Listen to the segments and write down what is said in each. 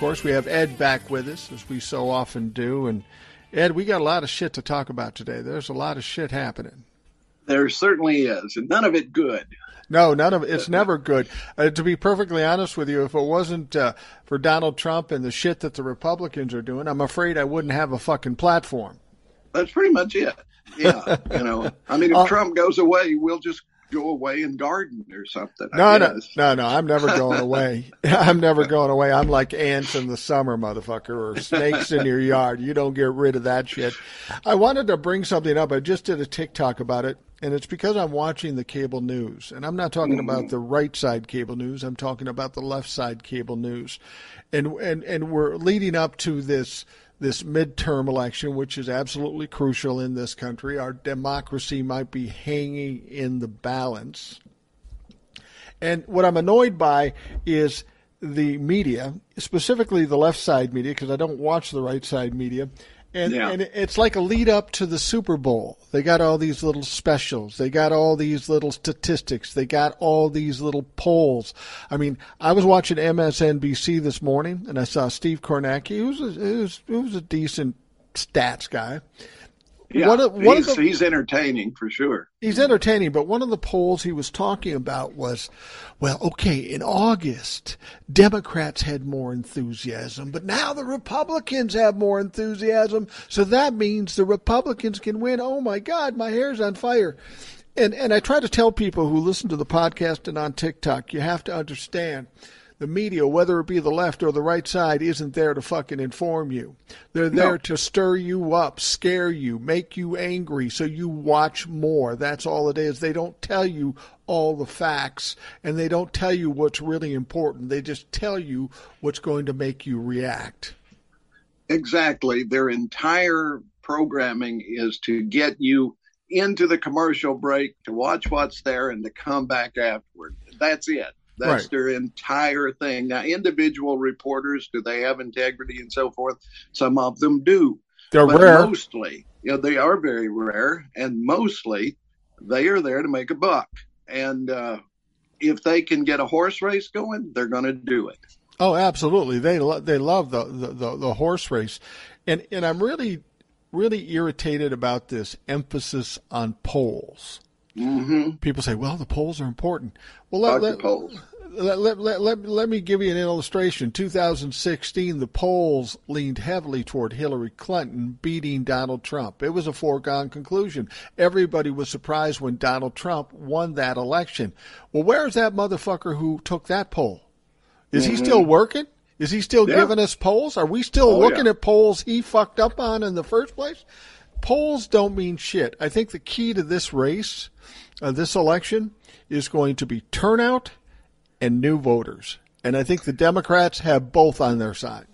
course, we have Ed back with us, as we so often do. And Ed, we got a lot of shit to talk about today. There's a lot of shit happening. There certainly is, and none of it good. No, none of it. It's never good. Uh, to be perfectly honest with you, if it wasn't uh, for Donald Trump and the shit that the Republicans are doing, I'm afraid I wouldn't have a fucking platform. That's pretty much it. Yeah, you know, I mean, if uh, Trump goes away, we'll just go away and garden or something. No, no, no, no. I'm never going away. I'm never going away. I'm like ants in the summer, motherfucker, or snakes in your yard. You don't get rid of that shit. I wanted to bring something up. I just did a TikTok about it, and it's because I'm watching the cable news, and I'm not talking mm-hmm. about the right side cable news. I'm talking about the left side cable news, and and and we're leading up to this this midterm election, which is absolutely crucial in this country. Our democracy might be hanging in the balance. And what I'm annoyed by is the media, specifically the left side media, because I don't watch the right side media, and, yeah. and it's like a lead up to the Super Bowl. They got all these little specials. They got all these little statistics. They got all these little polls. I mean, I was watching MSNBC this morning and I saw Steve Kornacki, who's a, who's, who's a decent stats guy. Yeah, one of, one he's, the, he's entertaining for sure. He's entertaining, but one of the polls he was talking about was, well, okay, in August, Democrats had more enthusiasm, but now the Republicans have more enthusiasm, so that means the Republicans can win. Oh my God, my hair's on fire. And and I try to tell people who listen to the podcast and on TikTok, you have to understand the media, whether it be the left or the right side, isn't there to fucking inform you. They're there no. to stir you up, scare you, make you angry so you watch more. That's all it is. They don't tell you all the facts and they don't tell you what's really important. They just tell you what's going to make you react. Exactly. Their entire programming is to get you into the commercial break, to watch what's there, and to come back afterward. That's it. That's right. their entire thing. Now, individual reporters, do they have integrity and so forth? Some of them do. They're but rare. Mostly, you know, they are very rare, and mostly they are there to make a buck. And uh, if they can get a horse race going, they're going to do it. Oh, absolutely. They lo- they love the, the, the, the horse race, and and I'm really really irritated about this emphasis on polls. Mm-hmm. People say, "Well, the polls are important." Well, let, let, let, let, let, let, let me give you an illustration. 2016, the polls leaned heavily toward Hillary Clinton beating Donald Trump. It was a foregone conclusion. Everybody was surprised when Donald Trump won that election. Well, where's that motherfucker who took that poll? Is mm-hmm. he still working? Is he still yeah. giving us polls? Are we still oh, looking yeah. at polls he fucked up on in the first place? Polls don't mean shit. I think the key to this race, uh, this election, is going to be turnout and new voters. And I think the Democrats have both on their side.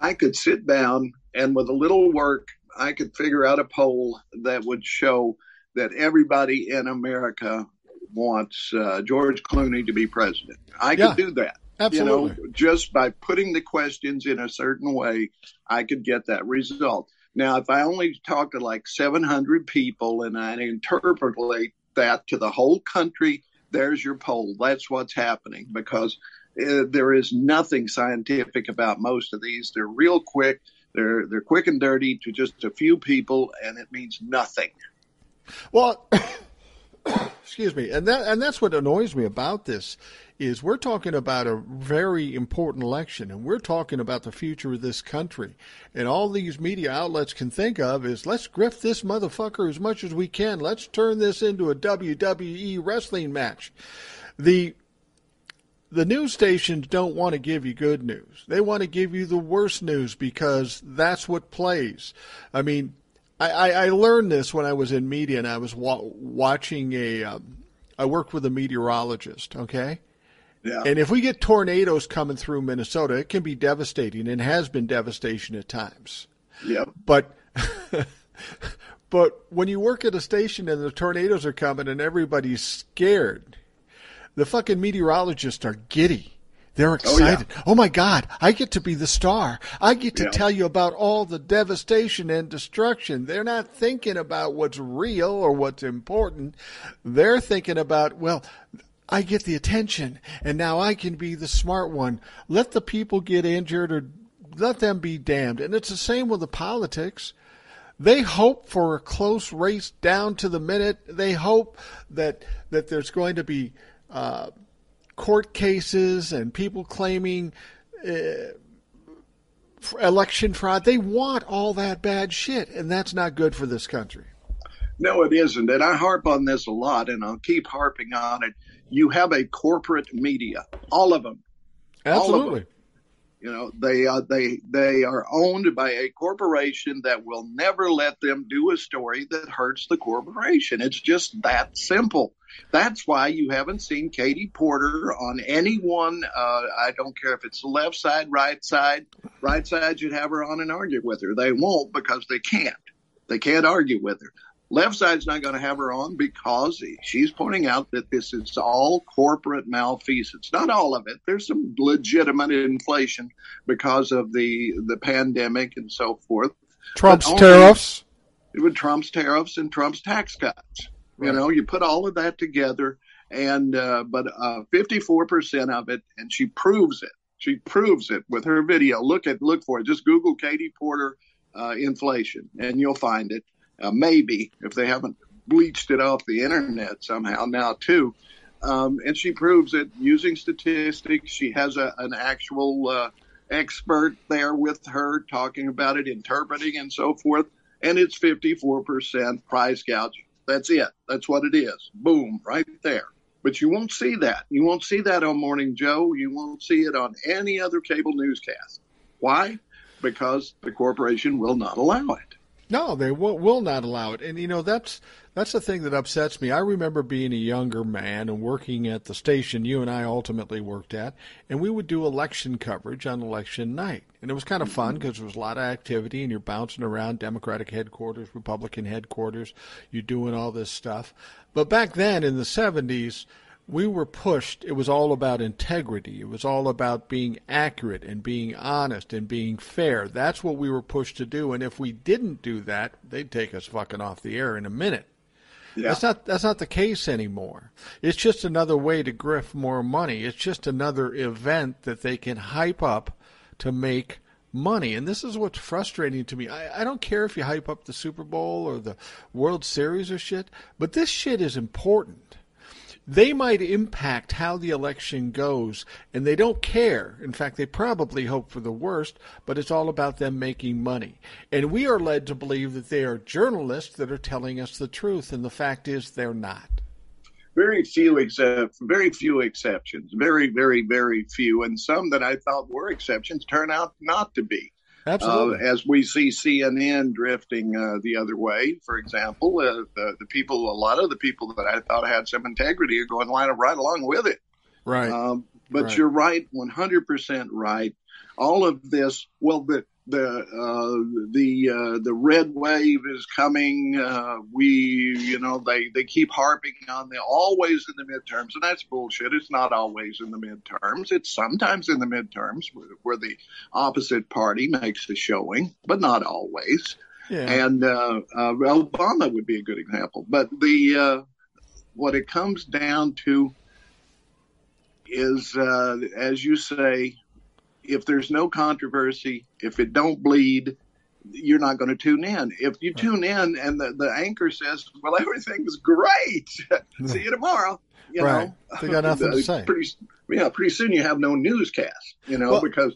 I could sit down and with a little work, I could figure out a poll that would show that everybody in America wants uh, George Clooney to be president. I could yeah, do that. Absolutely. You know, just by putting the questions in a certain way, I could get that result. Now, if I only talk to like 700 people and I interpolate that to the whole country there's your poll. That's what's happening because uh, there is nothing scientific about most of these. They're real quick. They're they're quick and dirty to just a few people, and it means nothing. Well, excuse me, and that and that's what annoys me about this is we're talking about a very important election and we're talking about the future of this country. And all these media outlets can think of is let's grift this motherfucker as much as we can. Let's turn this into a WWE wrestling match. The the news stations don't want to give you good news. They want to give you the worst news because that's what plays. I mean, I, I, I learned this when I was in media and I was wa- watching a. Um, I worked with a meteorologist, okay? Yeah. And if we get tornadoes coming through Minnesota, it can be devastating and has been devastation at times. Yeah. But but when you work at a station and the tornadoes are coming and everybody's scared, the fucking meteorologists are giddy. They're excited. Oh, yeah. oh, my God, I get to be the star. I get to yeah. tell you about all the devastation and destruction. They're not thinking about what's real or what's important. They're thinking about, well, I get the attention and now I can be the smart one. Let the people get injured or let them be damned. And it's the same with the politics. They hope for a close race down to the minute. They hope that that there's going to be uh, court cases and people claiming uh, election fraud. They want all that bad shit, and that's not good for this country. No, it isn't. And I harp on this a lot, and I'll keep harping on it. You have a corporate media, all of them. Absolutely. Of them. You know, they uh, they they are owned by a corporation that will never let them do a story that hurts the corporation. It's just that simple. That's why you haven't seen Katie Porter on any one. Uh, I don't care if it's the left side, right side. Right side you'd have her on and argue with her. They won't because they can't. They can't argue with her. Left side's not going to have her on because she's pointing out that this is all corporate malfeasance. Not all of it. There's some legitimate inflation because of the the pandemic and so forth. Trump's tariffs. With Trump's tariffs and Trump's tax cuts. Right. You know, you put all of that together, and uh, but uh, 54% of it, and she proves it. She proves it with her video. Look at look for it. Just Google Katie Porter uh, inflation, and you'll find it uh, maybe if they haven't bleached it off the internet somehow now too. Um, and she proves it using statistics. She has a, an actual uh, expert there with her talking about it, interpreting, and so forth. And it's 54% price gouging. That's it. That's what it is. Boom, right there. But you won't see that. You won't see that on Morning Joe. You won't see it on any other cable newscast. Why? Because the corporation will not allow it. No, they will, will not allow it. And you know that's that's the thing that upsets me. I remember being a younger man and working at the station you and I ultimately worked at, and we would do election coverage on election night. And it was kind of fun mm-hmm. because there was a lot of activity and you're bouncing around Democratic headquarters, Republican headquarters, you're doing all this stuff. But back then in the 70s, we were pushed. It was all about integrity. It was all about being accurate and being honest and being fair. That's what we were pushed to do. And if we didn't do that, they'd take us fucking off the air in a minute. Yeah. That's not that's not the case anymore. It's just another way to grift more money. It's just another event that they can hype up to make money. And this is what's frustrating to me. I, I don't care if you hype up the Super Bowl or the World Series or shit, but this shit is important they might impact how the election goes, and they don't care. In fact, they probably hope for the worst, but it's all about them making money. And we are led to believe that they are journalists that are telling us the truth, and the fact is they're not. Very few very few exceptions. Very, very, very few, and some that I thought were exceptions turn out not to be. Absolutely. Uh, as we see CNN drifting uh, the other way, for example, uh, the, the, people, a lot of the people that I thought had some integrity are going line right along with it. Right. Um, but right. you're right, 100% right. All of this, well, the the uh, the uh, the red wave is coming. Uh, we, you know, they they keep harping on the always in the midterms, and that's bullshit. It's not always in the midterms. It's sometimes in the midterms where, where the opposite party makes a showing, but not always. Yeah. And uh, uh, Obama would be a good example. But the uh, what it comes down to is, as you say, if there's no controversy, if it don't bleed, you're not going to tune in. If you tune in and the, the anchor says, "Well, everything's great," see you tomorrow. You right. know, they got nothing to say. Pretty, yeah, pretty soon you have no newscast. You know, well, because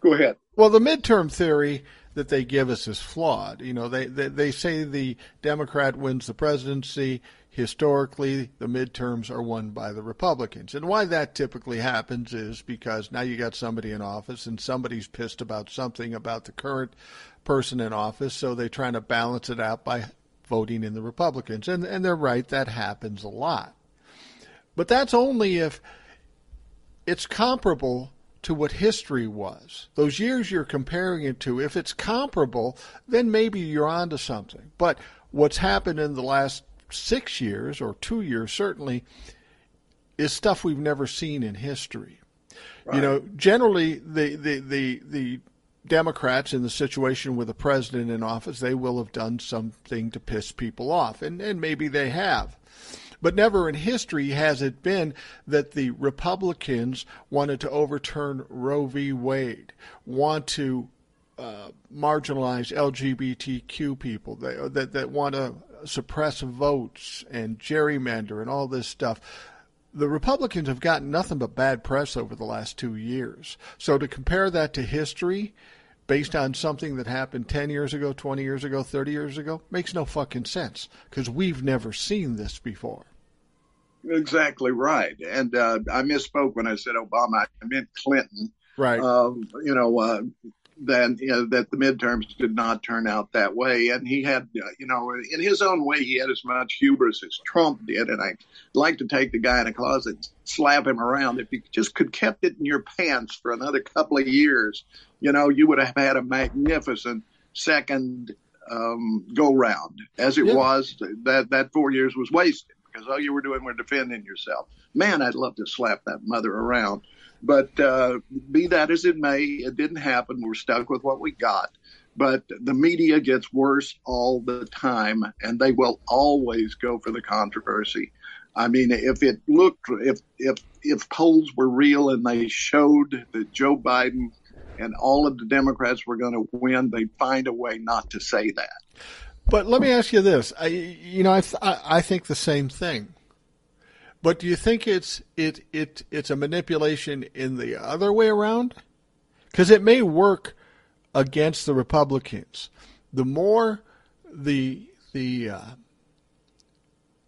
go ahead. Well, the midterm theory that they give us is flawed. You know, they, they, they say the Democrat wins the presidency, historically the midterms are won by the Republicans. And why that typically happens is because now you got somebody in office and somebody's pissed about something about the current person in office, so they're trying to balance it out by voting in the Republicans. And and they're right, that happens a lot. But that's only if it's comparable to what history was. Those years you're comparing it to, if it's comparable, then maybe you're onto something. But what's happened in the last six years, or two years certainly, is stuff we've never seen in history. Right. You know, generally the, the, the, the Democrats in the situation with the president in office, they will have done something to piss people off, and, and maybe they have. But never in history has it been that the Republicans wanted to overturn Roe v. Wade, want to uh, marginalize LGBTQ people, that, that, that want to suppress votes and gerrymander and all this stuff the Republicans have gotten nothing but bad press over the last two years. So to compare that to history, based on something that happened 10 years ago, 20 years ago, 30 years ago, makes no fucking sense because we've never seen this before. Exactly right. And uh, I misspoke when I said Obama. I meant Clinton. Right. Um, you know, uh, then you know, that the midterms did not turn out that way. And he had, uh, you know, in his own way, he had as much hubris as Trump did. And I'd like to take the guy in a closet, and slap him around. If he just could kept it in your pants for another couple of years, you know, you would have had a magnificent second um, go round. As it yeah. was, that that four years was wasted because all you were doing was defending yourself. Man, I'd love to slap that mother around. But uh, be that as it may, it didn't happen. We're stuck with what we got. But the media gets worse all the time, and they will always go for the controversy. I mean, if it looked, if if if polls were real and they showed that Joe Biden and all of the Democrats were going to win, they'd find a way not to say that. But let me ask you this: I, you know, I, I think the same thing. But do you think it's it it it's a manipulation in the other way around? Because it may work against the Republicans. The more the the uh,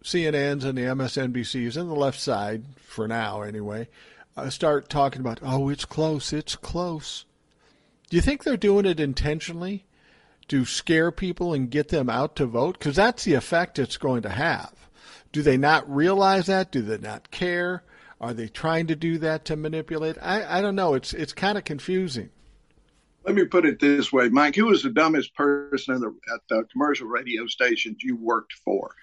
CNNs and the MSNBCs and the left side, for now anyway, uh, start talking about, oh, it's close, it's close. Do you think they're doing it intentionally to scare people and get them out to vote? Because that's the effect it's going to have. Do they not realize that? Do they not care? Are they trying to do that to manipulate? I, I don't know. It's it's kind of confusing. Let me put it this way, Mike. Who was the dumbest person the, at the commercial radio stations you worked for?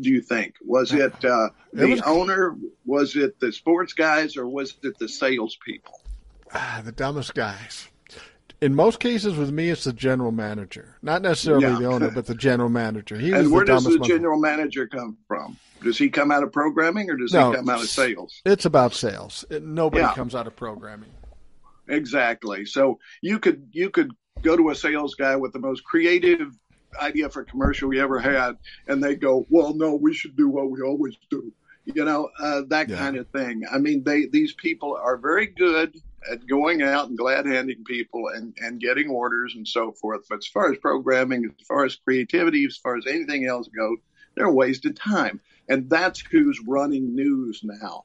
Do you think was it uh, the it was, owner? Was it the sports guys, or was it the salespeople? Ah, the dumbest guys in most cases with me, it's the general manager, not necessarily yeah. the owner, but the general manager. He and where does the general manager come from? Does he come out of programming or does no, he come out of sales? It's about sales. It, nobody yeah. comes out of programming. Exactly. So you could you could go to a sales guy with the most creative idea for commercial we ever had, and they go, "Well, no, we should do what we always do." You know uh, that yeah. kind of thing. I mean, they these people are very good at going out and glad handing people and, and getting orders and so forth. But as far as programming, as far as creativity, as far as anything else goes, they're a waste of time. And that's who's running news now.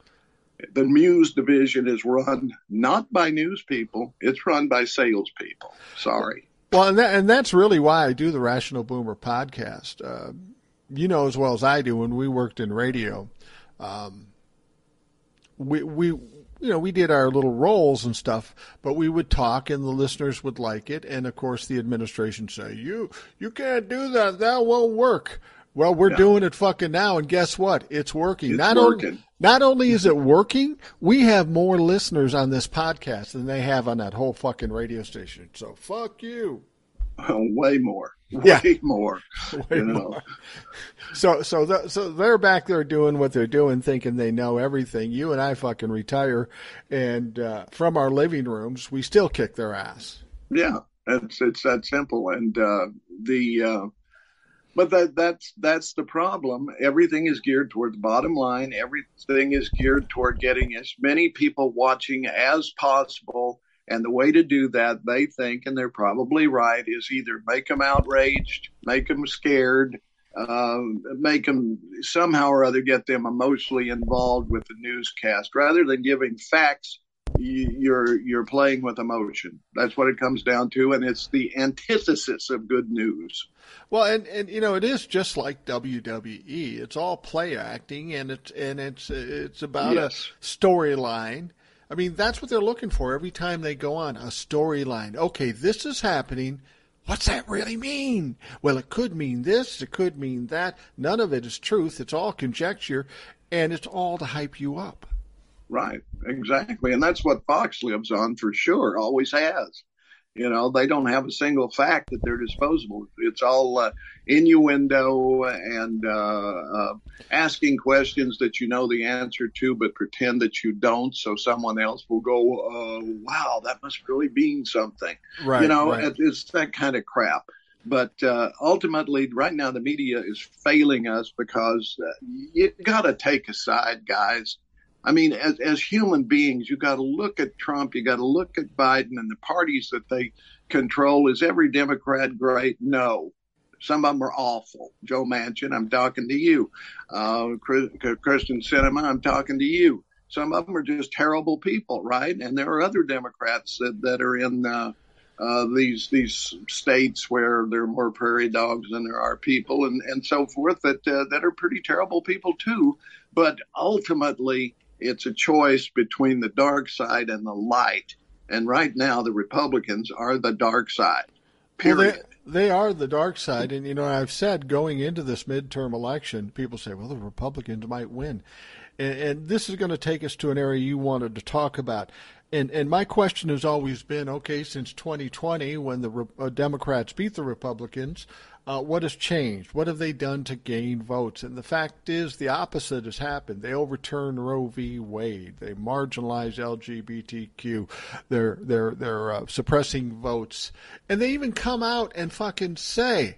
The news division is run not by news people, it's run by salespeople. Sorry. Well, and, that, and that's really why I do the Rational Boomer podcast. Uh, you know as well as I do when we worked in radio. Um, we we you know, we did our little roles and stuff, but we would talk and the listeners would like it. And of course, the administration say, you, you can't do that. That won't work. Well, we're yeah. doing it fucking now. And guess what? It's working. It's not working. Only, not only is it working, we have more listeners on this podcast than they have on that whole fucking radio station. So fuck you. way more. Yeah. Way more. Way you know? more. So so the, so they're back there doing what they're doing, thinking they know everything. You and I fucking retire, and uh, from our living rooms, we still kick their ass. Yeah, it's it's that simple. And uh, the uh, but that that's that's the problem. Everything is geared toward the bottom line. Everything is geared toward getting as many people watching as possible and the way to do that, they think, and they're probably right, is either make them outraged, make them scared, uh, make them somehow or other get them emotionally involved with the newscast rather than giving facts. You're you're playing with emotion. That's what it comes down to, and it's the antithesis of good news. Well, and, and you know it is just like WWE. It's all play acting, and it's and it's it's about yes. a storyline I mean, that's what they're looking for every time they go on a storyline. Okay, this is happening. What's that really mean? Well, it could mean this, it could mean that. None of it is truth. It's all conjecture, and it's all to hype you up. Right, exactly. And that's what Fox lives on for sure, always has. You know, they don't have a single fact at their disposal. It's all uh, innuendo and uh, uh, asking questions that you know the answer to, but pretend that you don't, so someone else will go, uh, "Wow, that must really mean something." Right. You know, right. it's that kind of crap. But uh, ultimately, right now, the media is failing us because uh, you got to take a side, guys. I mean, as, as human beings, you got to look at Trump, you got to look at Biden and the parties that they control. Is every Democrat great? No. Some of them are awful. Joe Manchin, I'm talking to you. Uh, Kyrsten Sinema, I'm talking to you. Some of them are just terrible people, right? And there are other Democrats that, that are in uh, uh, these these states where there are more prairie dogs than there are people, and, and so forth, that uh, that are pretty terrible people too. But ultimately, it's a choice between the dark side and the light. And right now, the Republicans are the dark side. Period. Well, they, they are the dark side. And, you know, I've said going into this midterm election, people say, well, the Republicans might win. And, and this is going to take us to an area you wanted to talk about. And, and my question has always been okay, since 2020, when the uh, Democrats beat the Republicans, uh, what has changed? What have they done to gain votes? And the fact is, the opposite has happened. They overturned Roe v. Wade. They marginalized LGBTQ. They're they're they're uh, suppressing votes, and they even come out and fucking say,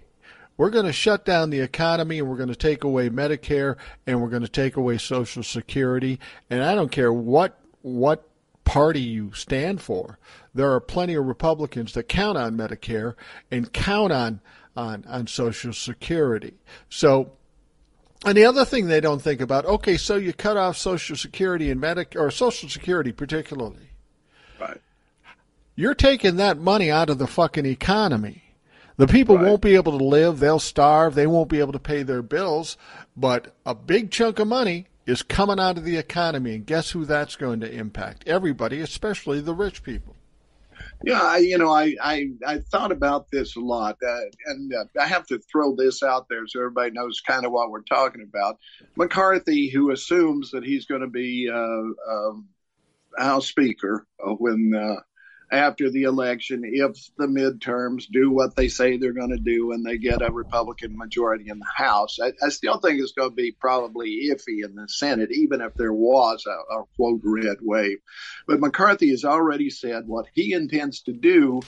"We're going to shut down the economy, and we're going to take away Medicare, and we're going to take away Social Security." And I don't care what what party you stand for. There are plenty of Republicans that count on Medicare and count on on, on Social Security. So, and the other thing they don't think about, okay, so you cut off Social Security and Medicare, or Social Security particularly. Right. You're taking that money out of the fucking economy. The people Right. won't be able to live, they'll starve, they won't be able to pay their bills, but a big chunk of money is coming out of the economy, and guess who that's going to impact? Everybody, especially the rich people. Yeah, I, you know, I, I, I thought about this a lot, uh, and uh, I have to throw this out there so everybody knows kind of what we're talking about. McCarthy, who assumes that he's going to be uh, um, House Speaker when uh, after the election, if the midterms do what they say they're going to do and they get a Republican majority in the House, I, I still think it's going to be probably iffy in the Senate, even if there was a, a quote red wave. But McCarthy has already said what he intends to do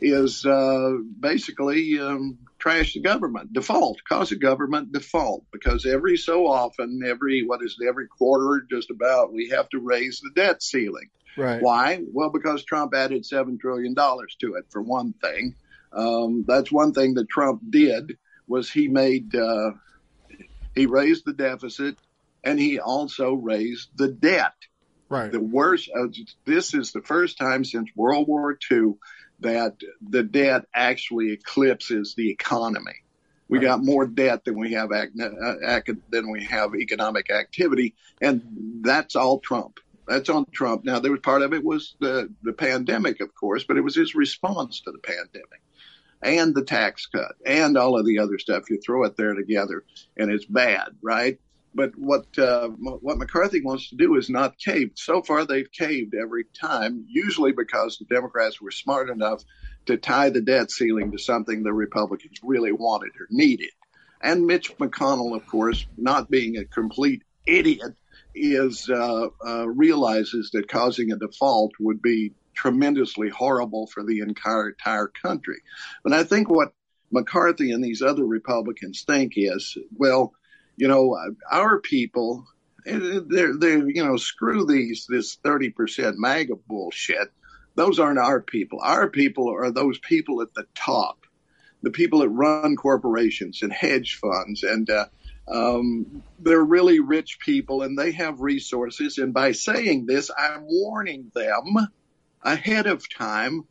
is uh, basically um, trash the government, default, cause a government default, because every so often, every what is it, every quarter, just about, we have to raise the debt ceiling. Right. Why? Well, because Trump added seven trillion dollars to it, for one thing. Um, that's one thing that Trump did was he made uh, he raised the deficit and he also raised the debt. Right. The worst. Uh, this is the first time since World War II that the debt actually eclipses the economy. We Right. got more debt than we have ac- uh, ac- than we have economic activity, and that's all Trump. That's on Trump. Now, there was part of it was the the pandemic, of course, but it was his response to the pandemic and the tax cut and all of the other stuff. You throw it there together, and it's bad, right? But what uh, what McCarthy wants to do is not cave. So far, they've caved every time, usually because the Democrats were smart enough to tie the debt ceiling to something the Republicans really wanted or needed. And Mitch McConnell, of course, not being a complete idiot, is uh, uh, realizes that causing a default would be tremendously horrible for the entire entire country. But I think what McCarthy and these other Republicans think is, well, you know, our people, eh, they're, they're, you know, screw these, this 30% MAGA bullshit. Those aren't our people. Our people are those people at the top, the people that run corporations and hedge funds. And uh, um, they're really rich people and they have resources. And by saying this, I'm warning them ahead of time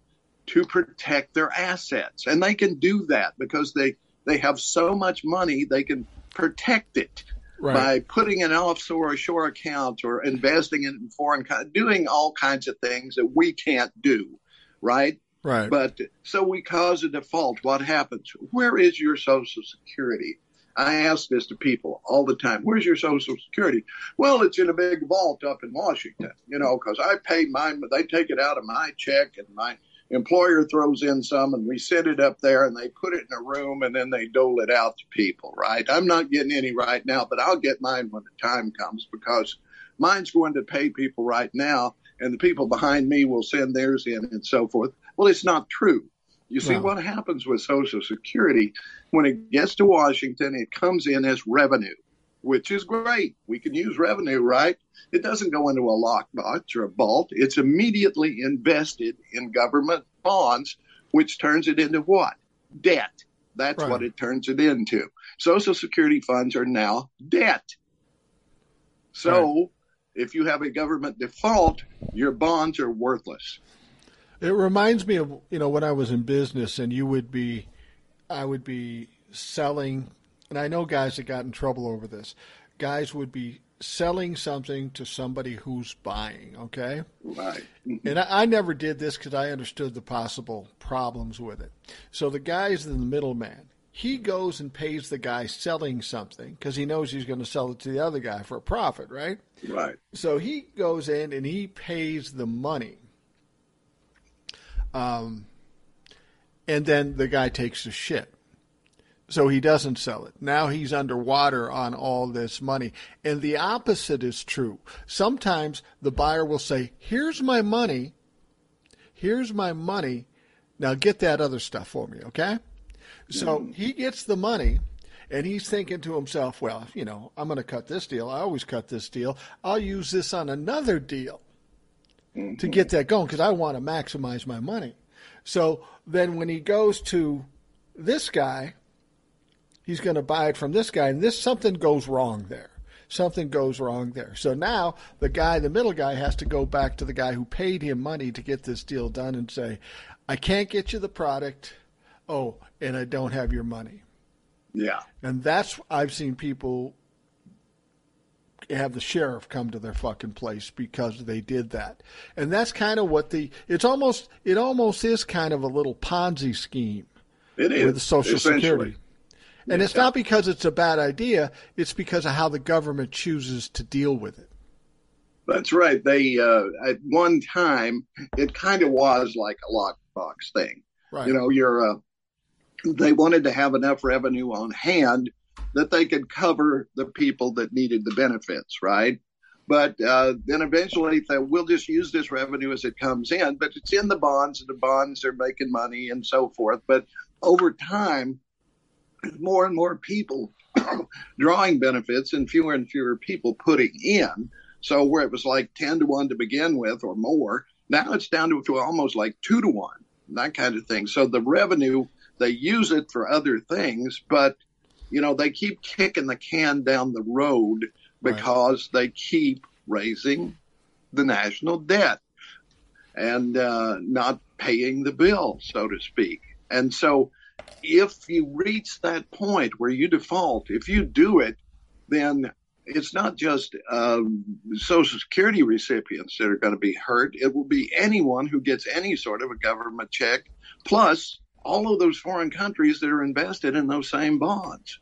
to protect their assets. And they can do that because they, they have so much money, they can protect it. Right. by putting an offshore or shore account or investing in foreign, doing all kinds of things that we can't do, right? Right. But so we cause a default. What happens? Where is your Social Security? I ask this to people all the time. Where's your Social Security? Well, it's in a big vault up in Washington, you know, because I pay mine, but they take it out of my check and my employer throws in some and we set it up there and they put it in a room and then they dole it out to people, right? I'm not getting any right now, but I'll get mine when the time comes because mine's going to pay people right now and the people behind me will send theirs in and so forth. Well, it's not true. You see No. what happens with Social Security when it gets to Washington, it comes in as revenue, which is great. We can use revenue, right? It doesn't go into a lockbox or a vault. It's immediately invested in government bonds, which turns it into what? Debt. That's Right. what it turns it into. Social Security funds are now debt. So if you have a government default, your bonds are worthless. It reminds me of you know when I was in business and you would be, I would be selling, and I know guys that got in trouble over this. Guys would be selling something to somebody who's buying. Okay, Right. Mm-hmm. and I, I never did this because I understood the possible problems with it. So the guy's the middleman. He goes and pays the guy selling something because he knows he's going to sell it to the other guy for a profit, right? Right. So he goes in and he pays the money. Um, and then the guy takes the shit. So he doesn't sell it. Now he's underwater on all this money. And the opposite is true. Sometimes the buyer will say, Here's my money. Here's my money. Now get that other stuff for me, okay? So he gets the money and he's thinking to himself, well, you know, I'm going to cut this deal. I always cut this deal. I'll use this on another deal to get that going because I want to maximize my money. So then when he goes to this guy, he's going to buy it from this guy, and this something goes wrong there. Something goes wrong there. So now the guy, the middle guy, has to go back to the guy who paid him money to get this deal done and say, I can't get you the product. Oh, and I don't have your money. Yeah. And that's I've seen people have the sheriff come to their fucking place because they did that. And that's kind of what the it's almost it almost is kind of a little Ponzi scheme It is. with the Social. Security. And it's not because it's a bad idea, it's because of how the government chooses to deal with it. That's right. They uh, at one time it kind of was like a lockbox thing. Right. You know, you're uh, they wanted to have enough revenue on hand that they could cover the people that needed the benefits, right? But uh, then eventually they we'll just use this revenue as it comes in, but it's in the bonds, and the bonds are making money and so forth. But over time, more and more people drawing benefits and fewer and fewer people putting in. So where it was like 10 to 1 to begin with or more, now it's down to, to almost like 2 to 1, that kind of thing. So the revenue, they use it for other things, but you know, they keep kicking the can down the road Right. because they keep raising the national debt and uh, not paying the bill, so to speak. And so if you reach that point where you default, if you do it, then it's not just um, Social Security recipients that are going to be hurt. It will be anyone who gets any sort of a government check, plus all of those foreign countries that are invested in those same bonds.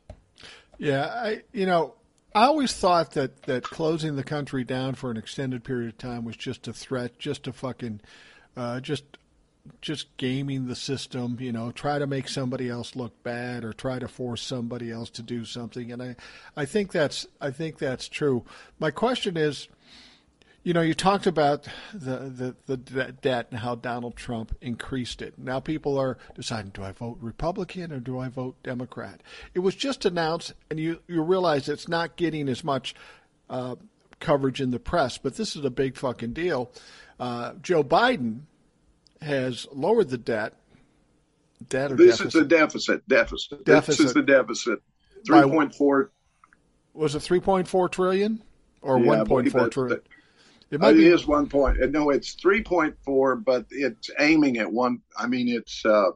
Yeah, I you know, I always thought that that closing the country down for an extended period of time was just a threat, just a fucking, uh, just just gaming the system. You know, try to make somebody else look bad or try to force somebody else to do something. And I, I think that's I think that's true. My question is. You know, you talked about the, the, the debt and how Donald Trump increased it. Now people are deciding, do I vote Republican or do I vote Democrat? It was just announced, and you, you realize it's not getting as much uh, coverage in the press, but this is a big fucking deal. Uh, Joe Biden has lowered the debt. Debt or This deficit? is a deficit. Deficit. Deficit. This is the deficit. Three point four. was it 3.4 trillion or Yeah, 1.4 believe that- trillion? that- It It be is one point. No, it's three point four, but it's aiming at one. I mean, it's uh,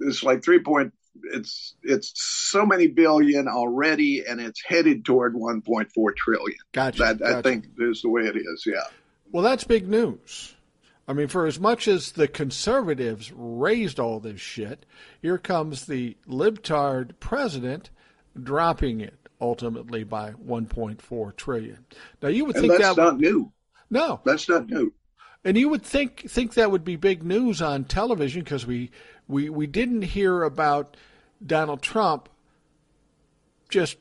it's like three point it's it's so many billion already, and it's headed toward 1.4 trillion. Gotcha. That gotcha. I think is the way it is. Yeah. Well, that's big news. I mean, for as much as the conservatives raised all this shit, here comes the libtard president dropping it ultimately by 1.4 trillion. Now you would And think that's that not new. no, That's not new. and you would think think that would be big news on television because we, we we didn't hear about Donald Trump just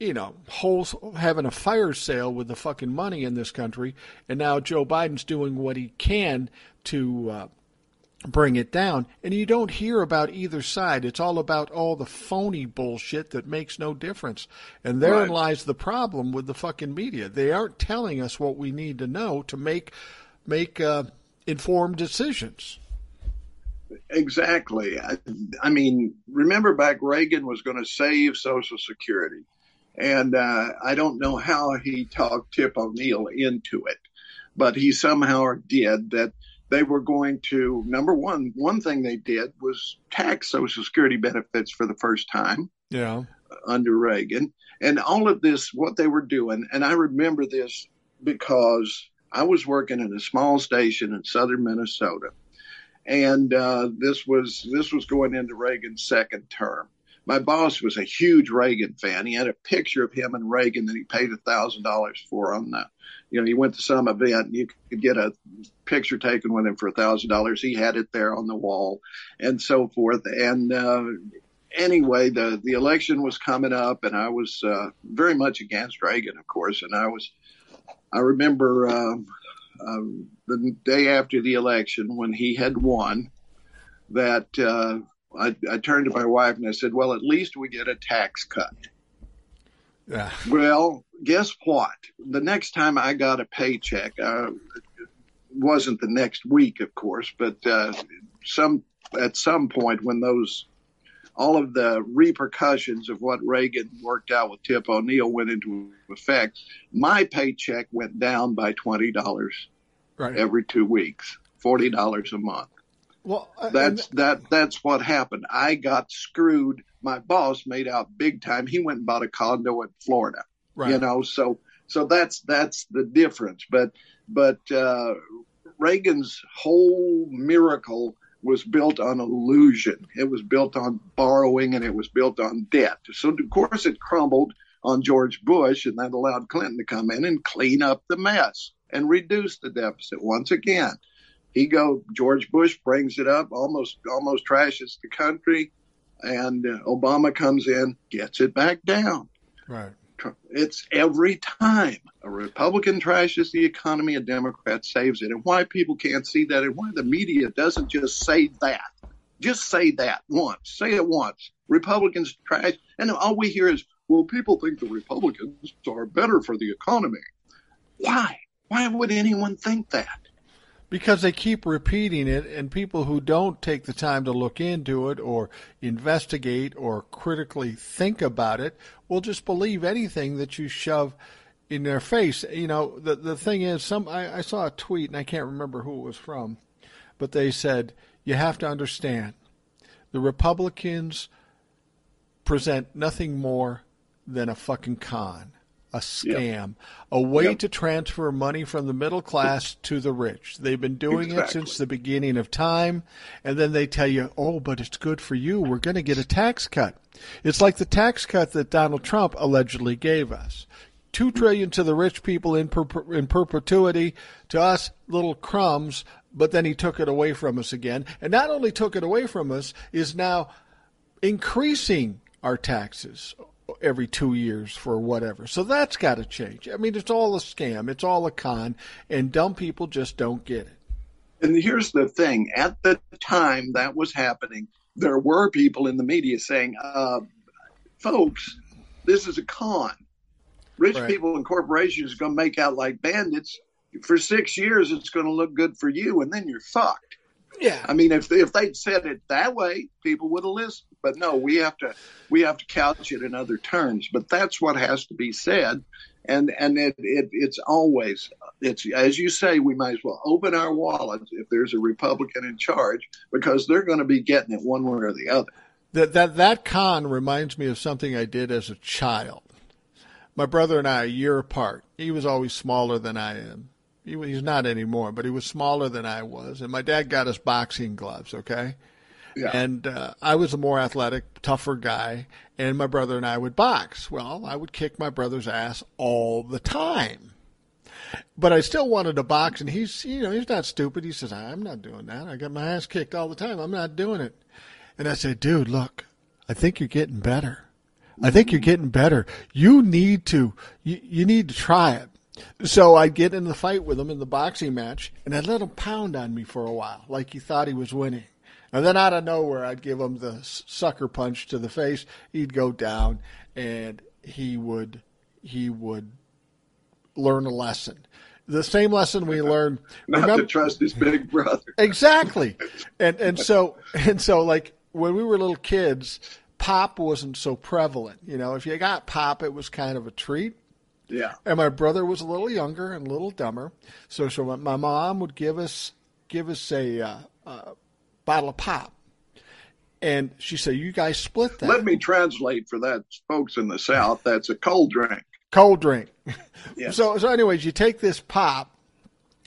you know whole, having a fire sale with the fucking money in this country, and now Joe Biden's doing what he can to. Uh, bring it down and you don't hear about either side it's all about all the phony bullshit that makes no difference and therein Right. lies the problem with the fucking media they aren't telling us what we need to know to make make uh, informed decisions Exactly. I, I mean, remember back Reagan was going to save Social Security. And uh, I don't know how he talked Tip O'Neill into it, but he somehow did that. They were going to, number one, one thing they did was tax Social Security benefits for the first time yeah under Reagan. And all of this, what they were doing, and I remember this because I was working in a small station in southern Minnesota. And uh, this was this was going into Reagan's second term. My boss was a huge Reagan fan. He had a picture of him and Reagan that he paid a thousand dollars for on the, you know, he went to some event and you could get a picture taken with him for a thousand dollars. He had it there on the wall, and so forth. And uh, anyway, the the election was coming up, and I was uh, very much against Reagan, of course. And I was, I remember um, um, the day after the election when he had won, that uh, I, I turned to my wife and I said, "Well, at least we get a tax cut." Yeah Well, guess what? The next time I got a paycheck, uh, it wasn't the next week, of course, but uh, some at some point when those all of the repercussions of what Reagan worked out with Tip O'Neill went into effect, my paycheck went down by twenty dollars right every two weeks, forty dollars a month. Well uh, That's that that's what happened. I got screwed. My boss made out big time. He went and bought a condo in Florida right you know so so that's that's the difference but but uh reagan's whole miracle was built on illusion it was built on borrowing and it was built on debt so of course it crumbled on george bush and that allowed clinton to come in and clean up the mess and reduce the deficit once again he go george bush brings it up almost almost trashes the country and uh, obama comes in gets it back down right it's every time a Republican trashes the economy, a Democrat saves it. And why people can't see that and why the media doesn't just say that. Just say that once. Say it once. Republicans trash. And all we hear is, well, people think the Republicans are better for the economy. Why? Why would anyone think that? Because they keep repeating it and people who don't take the time to look into it or investigate or critically think about it will just believe anything that you shove in their face. You know the the thing is some I, I saw a tweet and i can't remember who it was from but they said you have to understand the republicans present nothing more than a fucking con a scam, a way Yep. to transfer money from the middle class to the rich. They've been doing it since the beginning of time, and then they tell you, "Oh, but it's good for you. We're going to get a tax cut." It's like the tax cut that Donald Trump allegedly gave us. Two trillion to the rich people in per- in perpetuity, to us little crumbs. But then he took it away from us again, and not only took it away from us, is now increasing our taxes every two years for whatever. So that's got to change. I mean, it's all a scam, it's all a con, and dumb people just don't get it. And here's the thing at the time that was happening, there were people in the media saying, uh, folks, this is a con. Rich Right. people and corporations are going to make out like bandits. For six years, it's going to look good for you, and then you're fucked. Yeah. I mean, if if they'd said it that way, people would have listened. But no, we have to we have to couch it in other terms. But that's what has to be said, and and it, it it's always it's as you say, we might as well open our wallets if there's a Republican in charge because they're going to be getting it one way or the other. That that that con reminds me of something I did as a child. My brother and I, a year apart. He was always smaller than I am. He, he's not anymore, but he was smaller than I was. And my dad got us boxing gloves. Okay. Yeah. And uh, I was a more athletic, tougher guy, and my brother and I would box. Well, I would kick my brother's ass all the time. But I still wanted to box, and he's, you know, he's not stupid. He says, I'm not doing that. I got my ass kicked all the time. I'm not doing it. And I said, dude, look, I think you're getting better. I think you're getting better. You need to, you, you need to try it. So I'd get in the fight with him in the boxing match, and I'd let him pound on me for a while, like he thought he was winning. And then out of nowhere, I'd give him the sucker punch to the face. He'd go down, and he would he would learn a lesson. The same lesson we learned. Not remember, to trust his big brother. exactly, and and so and so like when we were little kids, pop wasn't so prevalent. You know, if you got pop, it was kind of a treat. Yeah. And my brother was a little younger and a little dumber, so so my mom would give us give us a uh, uh, bottle of pop. And she said, "You guys split that." Let me translate for that folks in the South. That's a cold drink. Cold drink. So, so, anyways, you take this pop,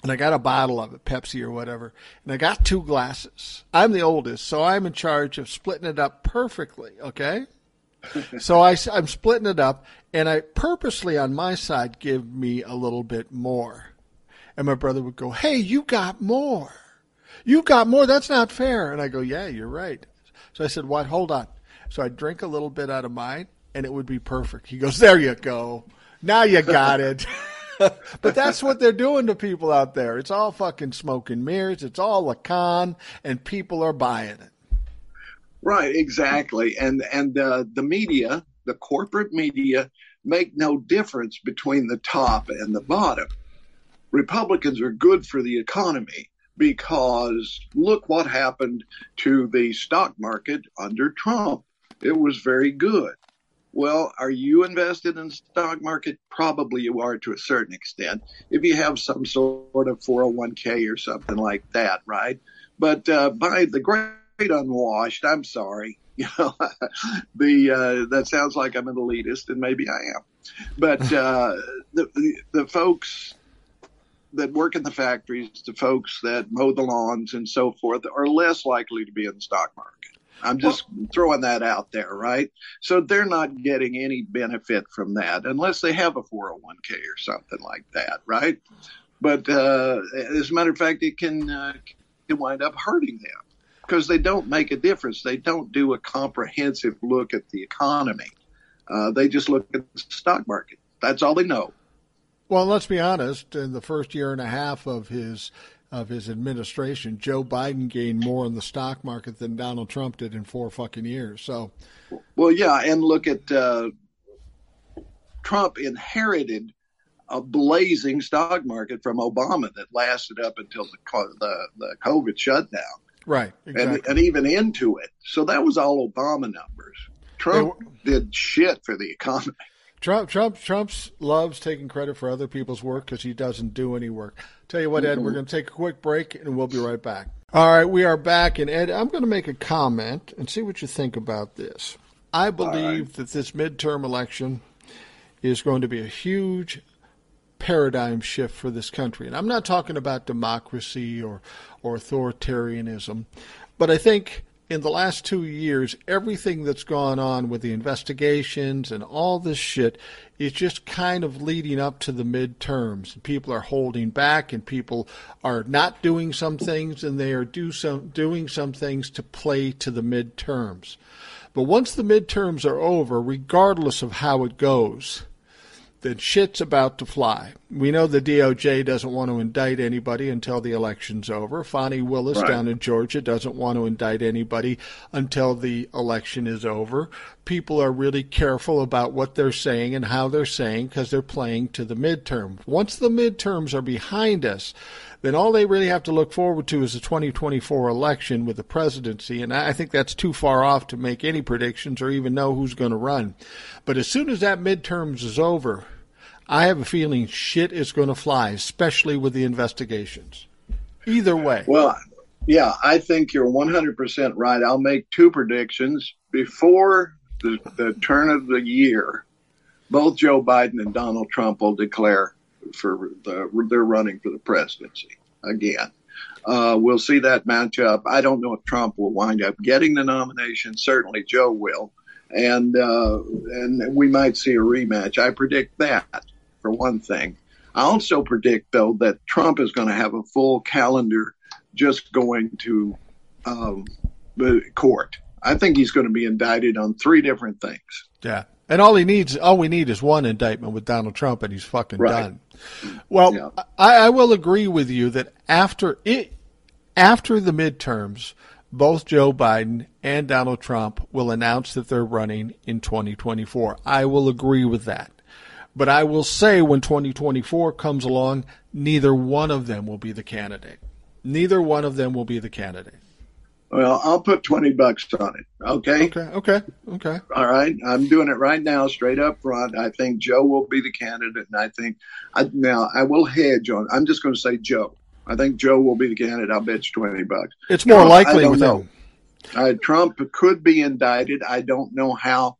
and I got a bottle of it, Pepsi or whatever, and I got two glasses. I'm the oldest, so I'm in charge of splitting it up perfectly. Okay. so I, I'm splitting it up, and I purposely on my side give me a little bit more, and my brother would go, "Hey, you got more." You got more. That's not fair. And I go, Yeah, you're right. So I said, What? Hold on. So I drink a little bit out of mine, and it would be perfect. He goes, There you go. Now you got it. but that's what they're doing to people out there. It's all fucking smoke and mirrors. It's all a con, and people are buying it. Right, exactly. And and uh, the media, the corporate media, make no difference between the top and the bottom. Republicans are good for the economy because look what happened to the stock market under Trump. It was very good. Well, are you invested in stock market? Probably you are to a certain extent. If you have some sort of 401k or something like that, right? But uh, by the great unwashed, I'm sorry. You know, the uh, that sounds like I'm an elitist, and maybe I am. But uh, the the folks that work in the factories, the folks that mow the lawns and so forth, are less likely to be in the stock market. I'm just throwing that out there, right? So they're not getting any benefit from that unless they have a 401k or something like that, right? But uh, as a matter of fact, it can, uh, can wind up hurting them because they don't make a difference. They don't do a comprehensive look at the economy. Uh, they just look at the stock market. That's all they know. Well, let's be honest. In the first year and a half of his of his administration, Joe Biden gained more in the stock market than Donald Trump did in four fucking years. So, well, yeah, and look at uh, Trump inherited a blazing stock market from Obama that lasted up until the the, the COVID shutdown, right? Exactly. And, and even into it. So that was all Obama numbers. Trump did shit for the economy. Trump, Trump, Trump's loves taking credit for other people's work because he doesn't do any work. Tell you what, Ed, we're mm-hmm. going to take a quick break and we'll be right back. All right, we are back, and Ed, I'm going to make a comment and see what you think about this. I believe right. that this midterm election is going to be a huge paradigm shift for this country, and I'm not talking about democracy or or authoritarianism, but I think in the last two years, everything that's gone on with the investigations and all this shit is just kind of leading up to the midterms. People are holding back and people are not doing some things and they are do some, doing some things to play to the midterms. But once the midterms are over, regardless of how it goes, that shit's about to fly. We know the DOJ doesn't want to indict anybody until the election's over. Fani Willis right. down in Georgia doesn't want to indict anybody until the election is over. People are really careful about what they're saying and how they're saying because they're playing to the midterm. Once the midterms are behind us, then all they really have to look forward to is the 2024 election with the presidency. And I think that's too far off to make any predictions or even know who's going to run. But as soon as that midterms is over, I have a feeling shit is going to fly, especially with the investigations. Either way. Well, Yeah, I think you're 100% right. I'll make two predictions. Before the, the turn of the year, both Joe Biden and Donald Trump will declare for the, they're running for the presidency again. Uh, we'll see that matchup. I don't know if Trump will wind up getting the nomination. Certainly, Joe will, and uh, and we might see a rematch. I predict that for one thing. I also predict, though, that Trump is going to have a full calendar just going to um, the court. I think he's going to be indicted on three different things. Yeah. And all he needs, all we need is one indictment with Donald Trump, and he's fucking right. done. Well, yeah. I, I, will agree with you that after it, after the midterms, both Joe Biden and Donald Trump will announce that they're running in 2024. I will agree with that. But I will say when 2024 comes along, neither one of them will be the candidate. Neither one of them will be the candidate. Well, I'll put 20 bucks on it. Okay. Okay. Okay. Okay. All right. I'm doing it right now, straight up front. I think Joe will be the candidate. And I think I, now I will hedge on, I'm just going to say Joe. I think Joe will be the candidate. I'll bet you 20 bucks. It's more Trump, likely with him. Uh, Trump could be indicted. I don't know how.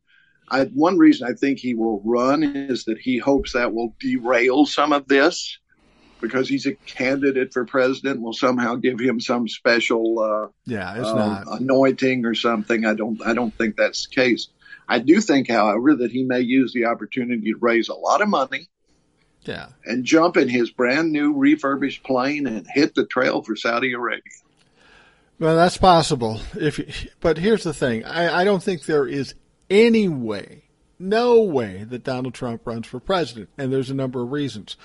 I, one reason I think he will run is that he hopes that will derail some of this because he's a candidate for president will somehow give him some special uh, yeah it's uh, not anointing or something. I don't I don't think that's the case. I do think, however, that he may use the opportunity to raise a lot of money. Yeah. And jump in his brand new refurbished plane and hit the trail for Saudi Arabia. Well, that's possible. If, but here's the thing: I, I don't think there is any way, no way, that Donald Trump runs for president, and there's a number of reasons.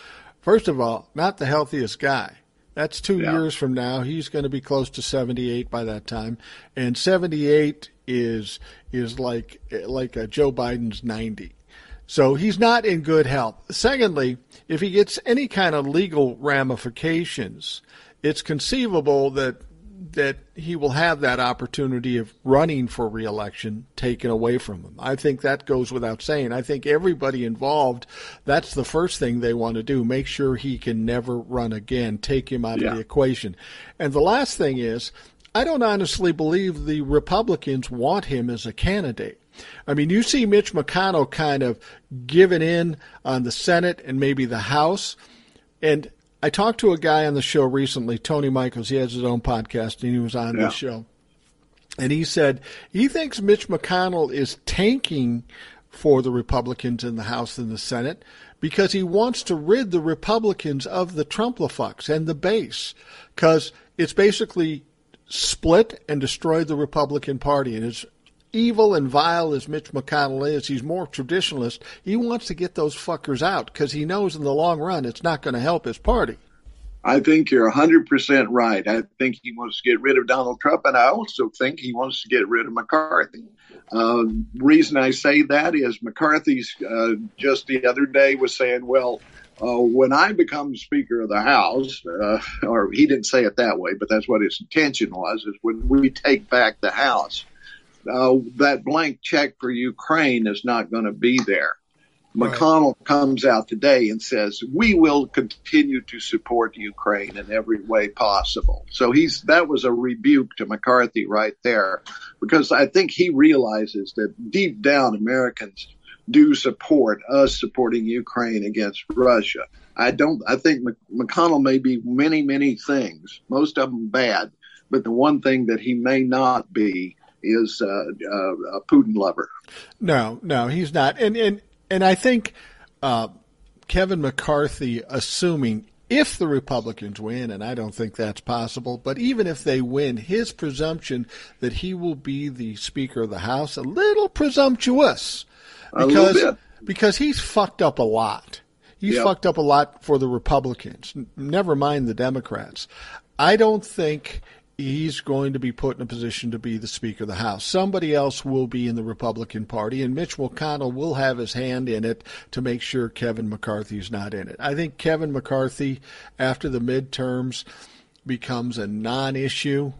First of all, not the healthiest guy. That's two yeah. years from now. He's going to be close to 78 by that time, and 78 is is like like a Joe Biden's 90. So he's not in good health. Secondly, if he gets any kind of legal ramifications, it's conceivable that that he will have that opportunity of running for reelection taken away from him. I think that goes without saying. I think everybody involved, that's the first thing they want to do. Make sure he can never run again, take him out yeah. of the equation. And the last thing is, I don't honestly believe the Republicans want him as a candidate. I mean, you see Mitch McConnell kind of giving in on the Senate and maybe the House. And I talked to a guy on the show recently, Tony Michaels. He has his own podcast, and he was on yeah. the show. And he said he thinks Mitch McConnell is tanking for the Republicans in the House and the Senate because he wants to rid the Republicans of the Trumplafucks and the base because it's basically split and destroyed the Republican Party. And it's evil and vile as Mitch McConnell is, he's more traditionalist. He wants to get those fuckers out because he knows in the long run it's not going to help his party. I think you're 100% right. I think he wants to get rid of Donald Trump, and I also think he wants to get rid of McCarthy. Uh, reason I say that is McCarthy's uh, just the other day was saying, well, uh, when I become Speaker of the House, uh, or he didn't say it that way, but that's what his intention was, is when we take back the House, uh, that blank check for Ukraine is not going to be there. Right. McConnell comes out today and says, we will continue to support Ukraine in every way possible. So he's, that was a rebuke to McCarthy right there because I think he realizes that deep down Americans do support us supporting Ukraine against Russia. I don't, I think McConnell may be many, many things, most of them bad, but the one thing that he may not be is uh, uh, a Putin lover. No, no, he's not. And and and I think uh, Kevin McCarthy, assuming if the Republicans win, and I don't think that's possible, but even if they win, his presumption that he will be the Speaker of the House a little presumptuous because because he's fucked up a lot. He's yep. fucked up a lot for the Republicans. Never mind the Democrats. I don't think he's going to be put in a position to be the Speaker of the House. Somebody else will be in the Republican Party, and Mitch McConnell will have his hand in it to make sure Kevin McCarthy is not in it. I think Kevin McCarthy, after the midterms, becomes a non issue,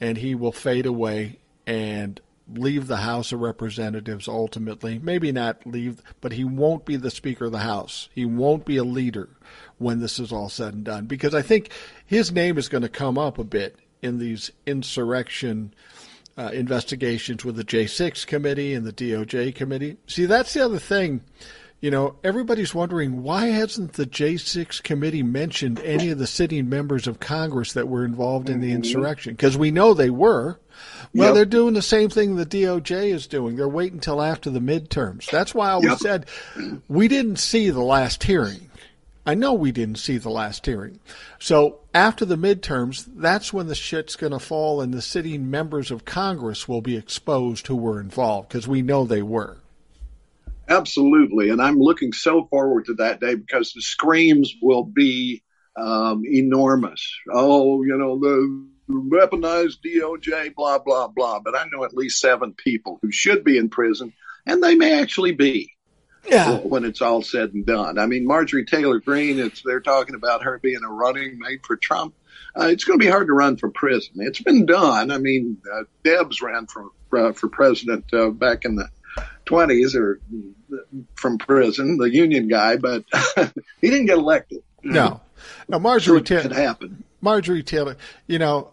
and he will fade away and leave the House of Representatives ultimately. Maybe not leave, but he won't be the Speaker of the House. He won't be a leader when this is all said and done because I think his name is going to come up a bit in these insurrection uh, investigations with the J6 committee and the DOJ committee. See, that's the other thing. You know, everybody's wondering why hasn't the J6 committee mentioned any of the sitting members of Congress that were involved in the mm-hmm. insurrection? Because we know they were. Well, yep. they're doing the same thing the DOJ is doing. They're waiting until after the midterms. That's why I always yep. said we didn't see the last hearing. I know we didn't see the last hearing. So after the midterms, that's when the shit's going to fall and the sitting members of Congress will be exposed who were involved because we know they were. Absolutely. And I'm looking so forward to that day because the screams will be um, enormous. Oh, you know, the weaponized DOJ, blah, blah, blah. But I know at least seven people who should be in prison, and they may actually be. Yeah. When it's all said and done. I mean, Marjorie Taylor Greene, it's, they're talking about her being a running mate for Trump. Uh, it's going to be hard to run for prison. It's been done. I mean, uh, Debs ran for uh, for president uh, back in the 20s or from prison, the union guy, but he didn't get elected. No. No, Marjorie Taylor. happened. Marjorie Taylor, you know,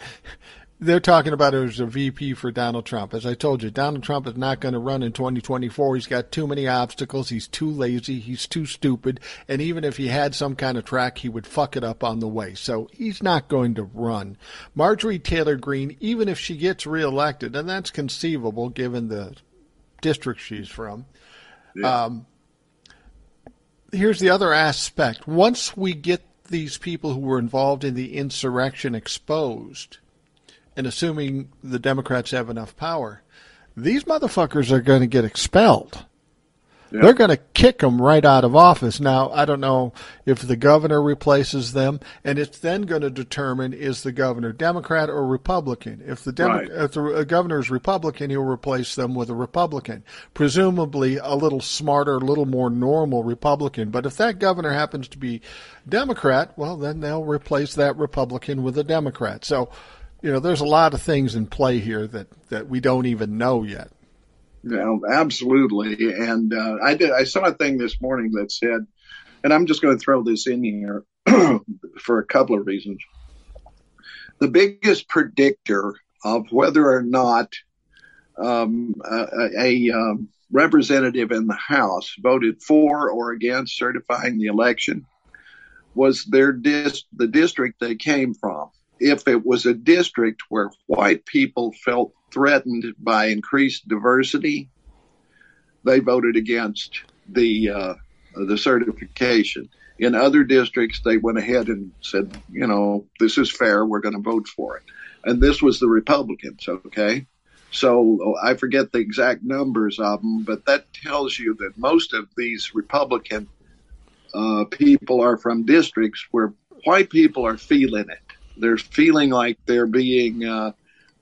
they're talking about her as a VP for Donald Trump. As I told you, Donald Trump is not going to run in 2024. He's got too many obstacles. He's too lazy. He's too stupid. And even if he had some kind of track, he would fuck it up on the way. So he's not going to run. Marjorie Taylor Greene, even if she gets reelected, and that's conceivable given the district she's from. Yeah. Um, here's the other aspect. Once we get these people who were involved in the insurrection exposed, and assuming the Democrats have enough power, these motherfuckers are going to get expelled. Yeah. They're going to kick them right out of office. Now, I don't know if the governor replaces them, and it's then going to determine is the governor Democrat or Republican. If the, Demo- right. if the governor is Republican, he'll replace them with a Republican, presumably a little smarter, a little more normal Republican. But if that governor happens to be Democrat, well, then they'll replace that Republican with a Democrat. So, you know, there's a lot of things in play here that, that we don't even know yet. Yeah, absolutely. And uh, I did. I saw a thing this morning that said, and I'm just going to throw this in here for a couple of reasons. The biggest predictor of whether or not um, a, a um, representative in the House voted for or against certifying the election was their dis- the district they came from. If it was a district where white people felt threatened by increased diversity, they voted against the uh, the certification. In other districts, they went ahead and said, you know, this is fair. We're going to vote for it. And this was the Republicans. Okay. So I forget the exact numbers of them, but that tells you that most of these Republican uh, people are from districts where white people are feeling it. They're feeling like they're being uh,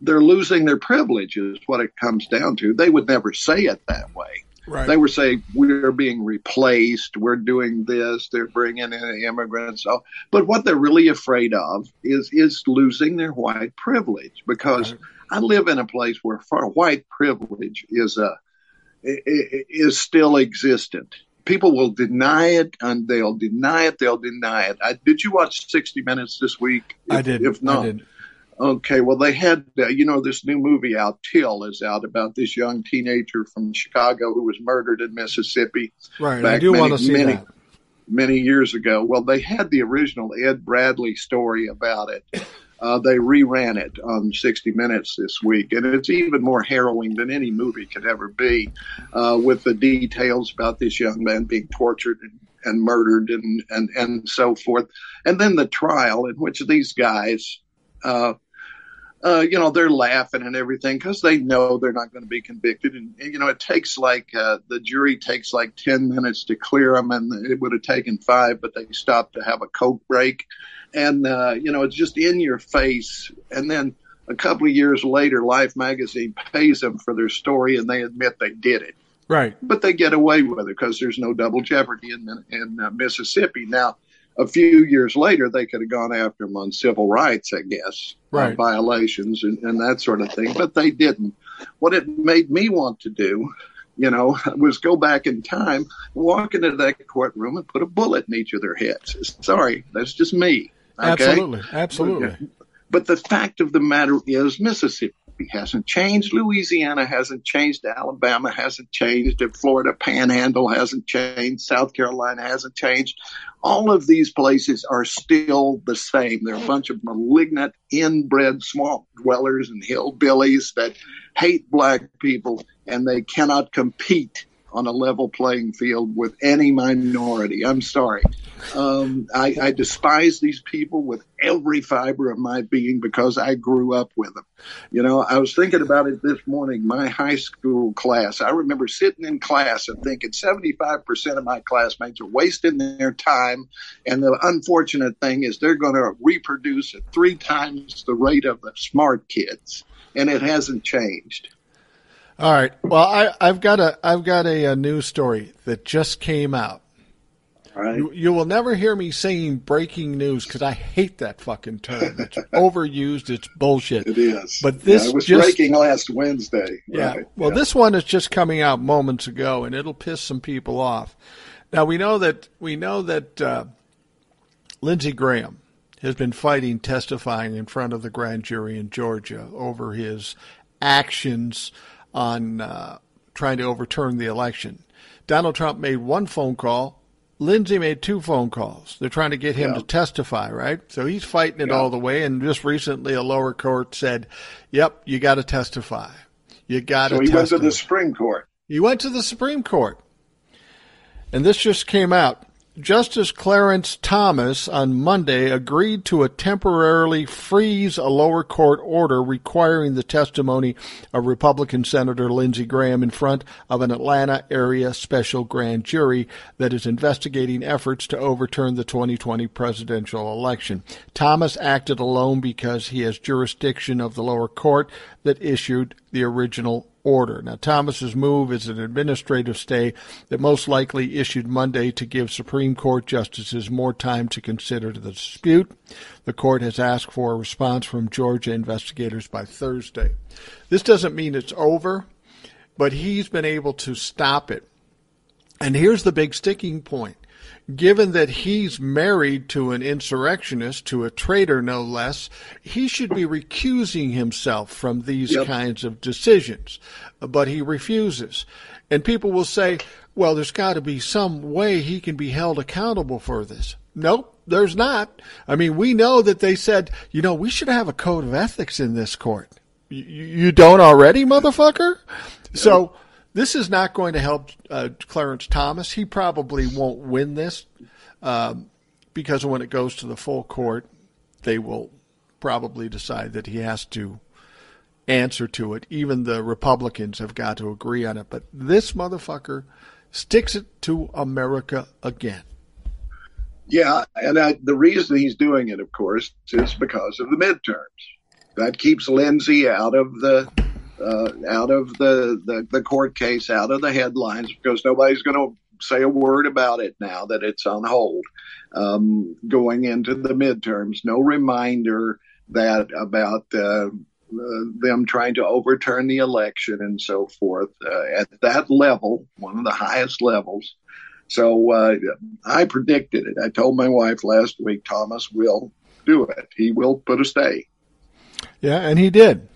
they're losing their privileges. What it comes down to, they would never say it that way. Right. They would say we're being replaced. We're doing this. They're bringing in immigrants. So, but what they're really afraid of is is losing their white privilege because right. I live in a place where white privilege is a is still existent. People will deny it, and they'll deny it. They'll deny it. I, did you watch 60 Minutes this week? If, I did. If not, did. Okay, well, they had, uh, you know, this new movie out, Till, is out about this young teenager from Chicago who was murdered in Mississippi. Right, I do many, want to see many, that. Many years ago. Well, they had the original Ed Bradley story about it. Uh, they reran it on 60 Minutes this week, and it's even more harrowing than any movie could ever be, uh, with the details about this young man being tortured and, and murdered and, and, and so forth. And then the trial in which these guys, uh, uh, you know, they're laughing and everything because they know they're not going to be convicted. And, and, you know, it takes like uh, the jury takes like 10 minutes to clear them, and it would have taken five, but they stopped to have a Coke break. And, uh, you know, it's just in your face. And then a couple of years later, Life magazine pays them for their story and they admit they did it. Right. But they get away with it because there's no double jeopardy in, in uh, Mississippi. Now, a few years later, they could have gone after him on civil rights, I guess, uh, right. violations and, and that sort of thing, but they didn't. What it made me want to do, you know, was go back in time, walk into that courtroom and put a bullet in each of their heads. Sorry, that's just me. Okay? Absolutely, absolutely. But the fact of the matter is, Mississippi hasn't changed. Louisiana hasn't changed. Alabama hasn't changed. The Florida Panhandle hasn't changed. South Carolina hasn't changed. All of these places are still the same. They're a bunch of malignant, inbred swamp dwellers and hillbillies that hate black people, and they cannot compete on a level playing field with any minority. I'm sorry. Um, I, I, despise these people with every fiber of my being because I grew up with them. You know, I was thinking about it this morning. My high school class, I remember sitting in class and thinking 75% of my classmates are wasting their time. And the unfortunate thing is they're going to reproduce at three times the rate of the smart kids. And it hasn't changed. All right. Well, I, have got a I've got a, a, news story that just came out. Right. You, you will never hear me saying breaking news because I hate that fucking term. It's overused. It's bullshit. It is. But this yeah, it was just, breaking last Wednesday. Yeah. Right. Well, yeah. this one is just coming out moments ago, and it'll piss some people off. Now we know that we know that uh, Lindsey Graham has been fighting testifying in front of the grand jury in Georgia over his actions on uh, trying to overturn the election. Donald Trump made one phone call. Lindsey made two phone calls. They're trying to get him yeah. to testify, right? So he's fighting it yeah. all the way. And just recently, a lower court said, "Yep, you got to testify. You got to." So he testify. went to the Supreme Court. He went to the Supreme Court, and this just came out. Justice Clarence Thomas on Monday agreed to a temporarily freeze a lower court order requiring the testimony of Republican Senator Lindsey Graham in front of an Atlanta area special grand jury that is investigating efforts to overturn the 2020 presidential election. Thomas acted alone because he has jurisdiction of the lower court that issued the original order. Now, Thomas's move is an administrative stay that most likely issued Monday to give Supreme Court justices more time to consider the dispute. The court has asked for a response from Georgia investigators by Thursday. This doesn't mean it's over, but he's been able to stop it. And here's the big sticking point given that he's married to an insurrectionist, to a traitor no less, he should be recusing himself from these yep. kinds of decisions. But he refuses. And people will say, well, there's got to be some way he can be held accountable for this. Nope. There's not. I mean, we know that they said, you know, we should have a code of ethics in this court. You, you don't already, motherfucker? Yep. So, this is not going to help uh, Clarence Thomas. He probably won't win this um, because when it goes to the full court, they will probably decide that he has to answer to it. Even the Republicans have got to agree on it. But this motherfucker sticks it to America again. Yeah, and I, the reason he's doing it, of course, is because of the midterms. That keeps Lindsey out of the uh, out of the, the, the court case, out of the headlines, because nobody's going to say a word about it now that it's on hold um, going into the midterms. No reminder that about uh, uh, them trying to overturn the election and so forth uh, at that level, one of the highest levels. So uh, I predicted it. I told my wife last week, Thomas will do it. He will put a stay. Yeah, and he did.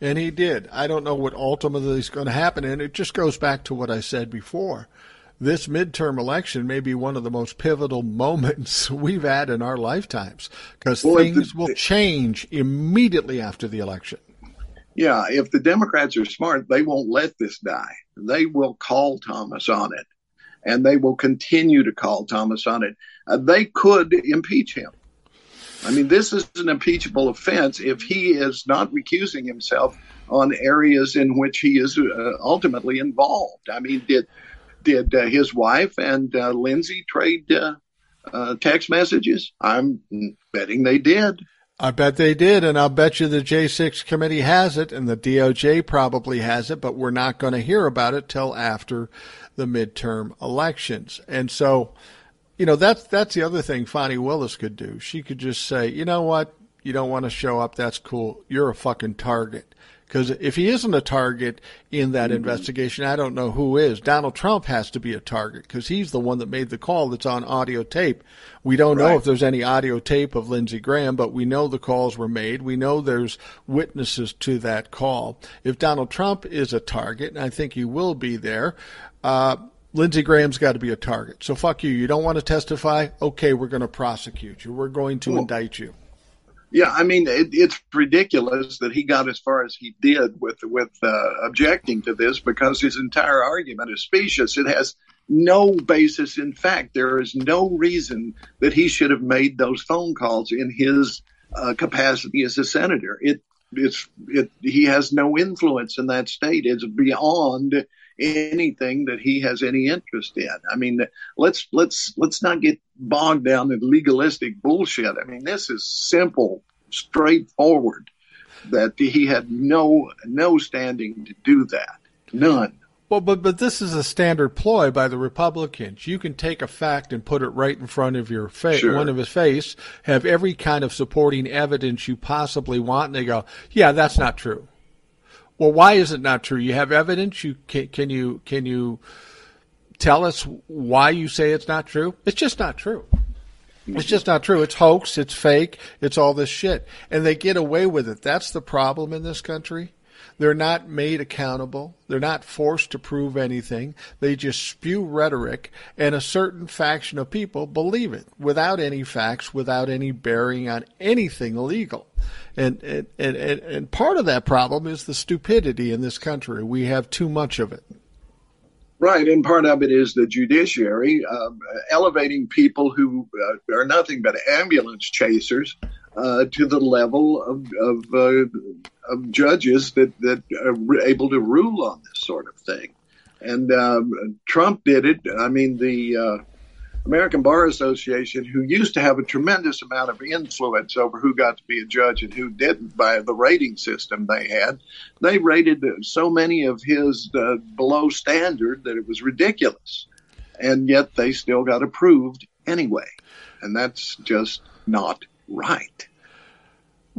And he did. I don't know what ultimately is going to happen. And it just goes back to what I said before. This midterm election may be one of the most pivotal moments we've had in our lifetimes because well, things the, will change immediately after the election. Yeah, if the Democrats are smart, they won't let this die. They will call Thomas on it, and they will continue to call Thomas on it. Uh, they could impeach him. I mean, this is an impeachable offense if he is not recusing himself on areas in which he is uh, ultimately involved. I mean, did did uh, his wife and uh, Lindsey trade uh, uh, text messages? I'm betting they did. I bet they did, and I'll bet you the J6 committee has it, and the DOJ probably has it, but we're not going to hear about it till after the midterm elections. And so, you know, that's that's the other thing Fani Willis could do. She could just say, you know what, you don't want to show up, that's cool. You're a fucking target. Because if he isn't a target in that mm-hmm. investigation, I don't know who is. Donald Trump has to be a target because he's the one that made the call that's on audio tape. We don't right. know if there's any audio tape of Lindsey Graham, but we know the calls were made. We know there's witnesses to that call. If Donald Trump is a target, and I think he will be there, uh, Lindsey Graham's got to be a target. So fuck you. You don't want to testify? Okay, we're going to prosecute you. We're going to well, indict you. Yeah, I mean it, it's ridiculous that he got as far as he did with with uh, objecting to this because his entire argument is specious. It has no basis in fact. There is no reason that he should have made those phone calls in his uh, capacity as a senator. It it's it he has no influence in that state. It's beyond anything that he has any interest in. I mean, let's let's let's not get bogged down in legalistic bullshit. I mean, this is simple, straightforward. That he had no no standing to do that, none. Well, but but this is a standard ploy by the Republicans. You can take a fact and put it right in front of your face, sure. one of his face, have every kind of supporting evidence you possibly want, and they go, "Yeah, that's not true." Well, why is it not true? You have evidence. You can, can you can you tell us why you say it's not true? It's just not true. It's just not true. It's hoax. It's fake. It's all this shit, and they get away with it. That's the problem in this country. They're not made accountable. They're not forced to prove anything. They just spew rhetoric, and a certain faction of people believe it without any facts, without any bearing on anything legal. And, and, and, and part of that problem is the stupidity in this country. We have too much of it. Right, and part of it is the judiciary uh, elevating people who uh, are nothing but ambulance chasers uh, to the level of, of, uh, of, judges that, that are able to rule on this sort of thing. And um, Trump did it. I mean, the uh, American Bar Association, who used to have a tremendous amount of influence over who got to be a judge and who didn't by the rating system they had, they rated so many of his uh, below standard that it was ridiculous. And yet they still got approved anyway. And that's just not right.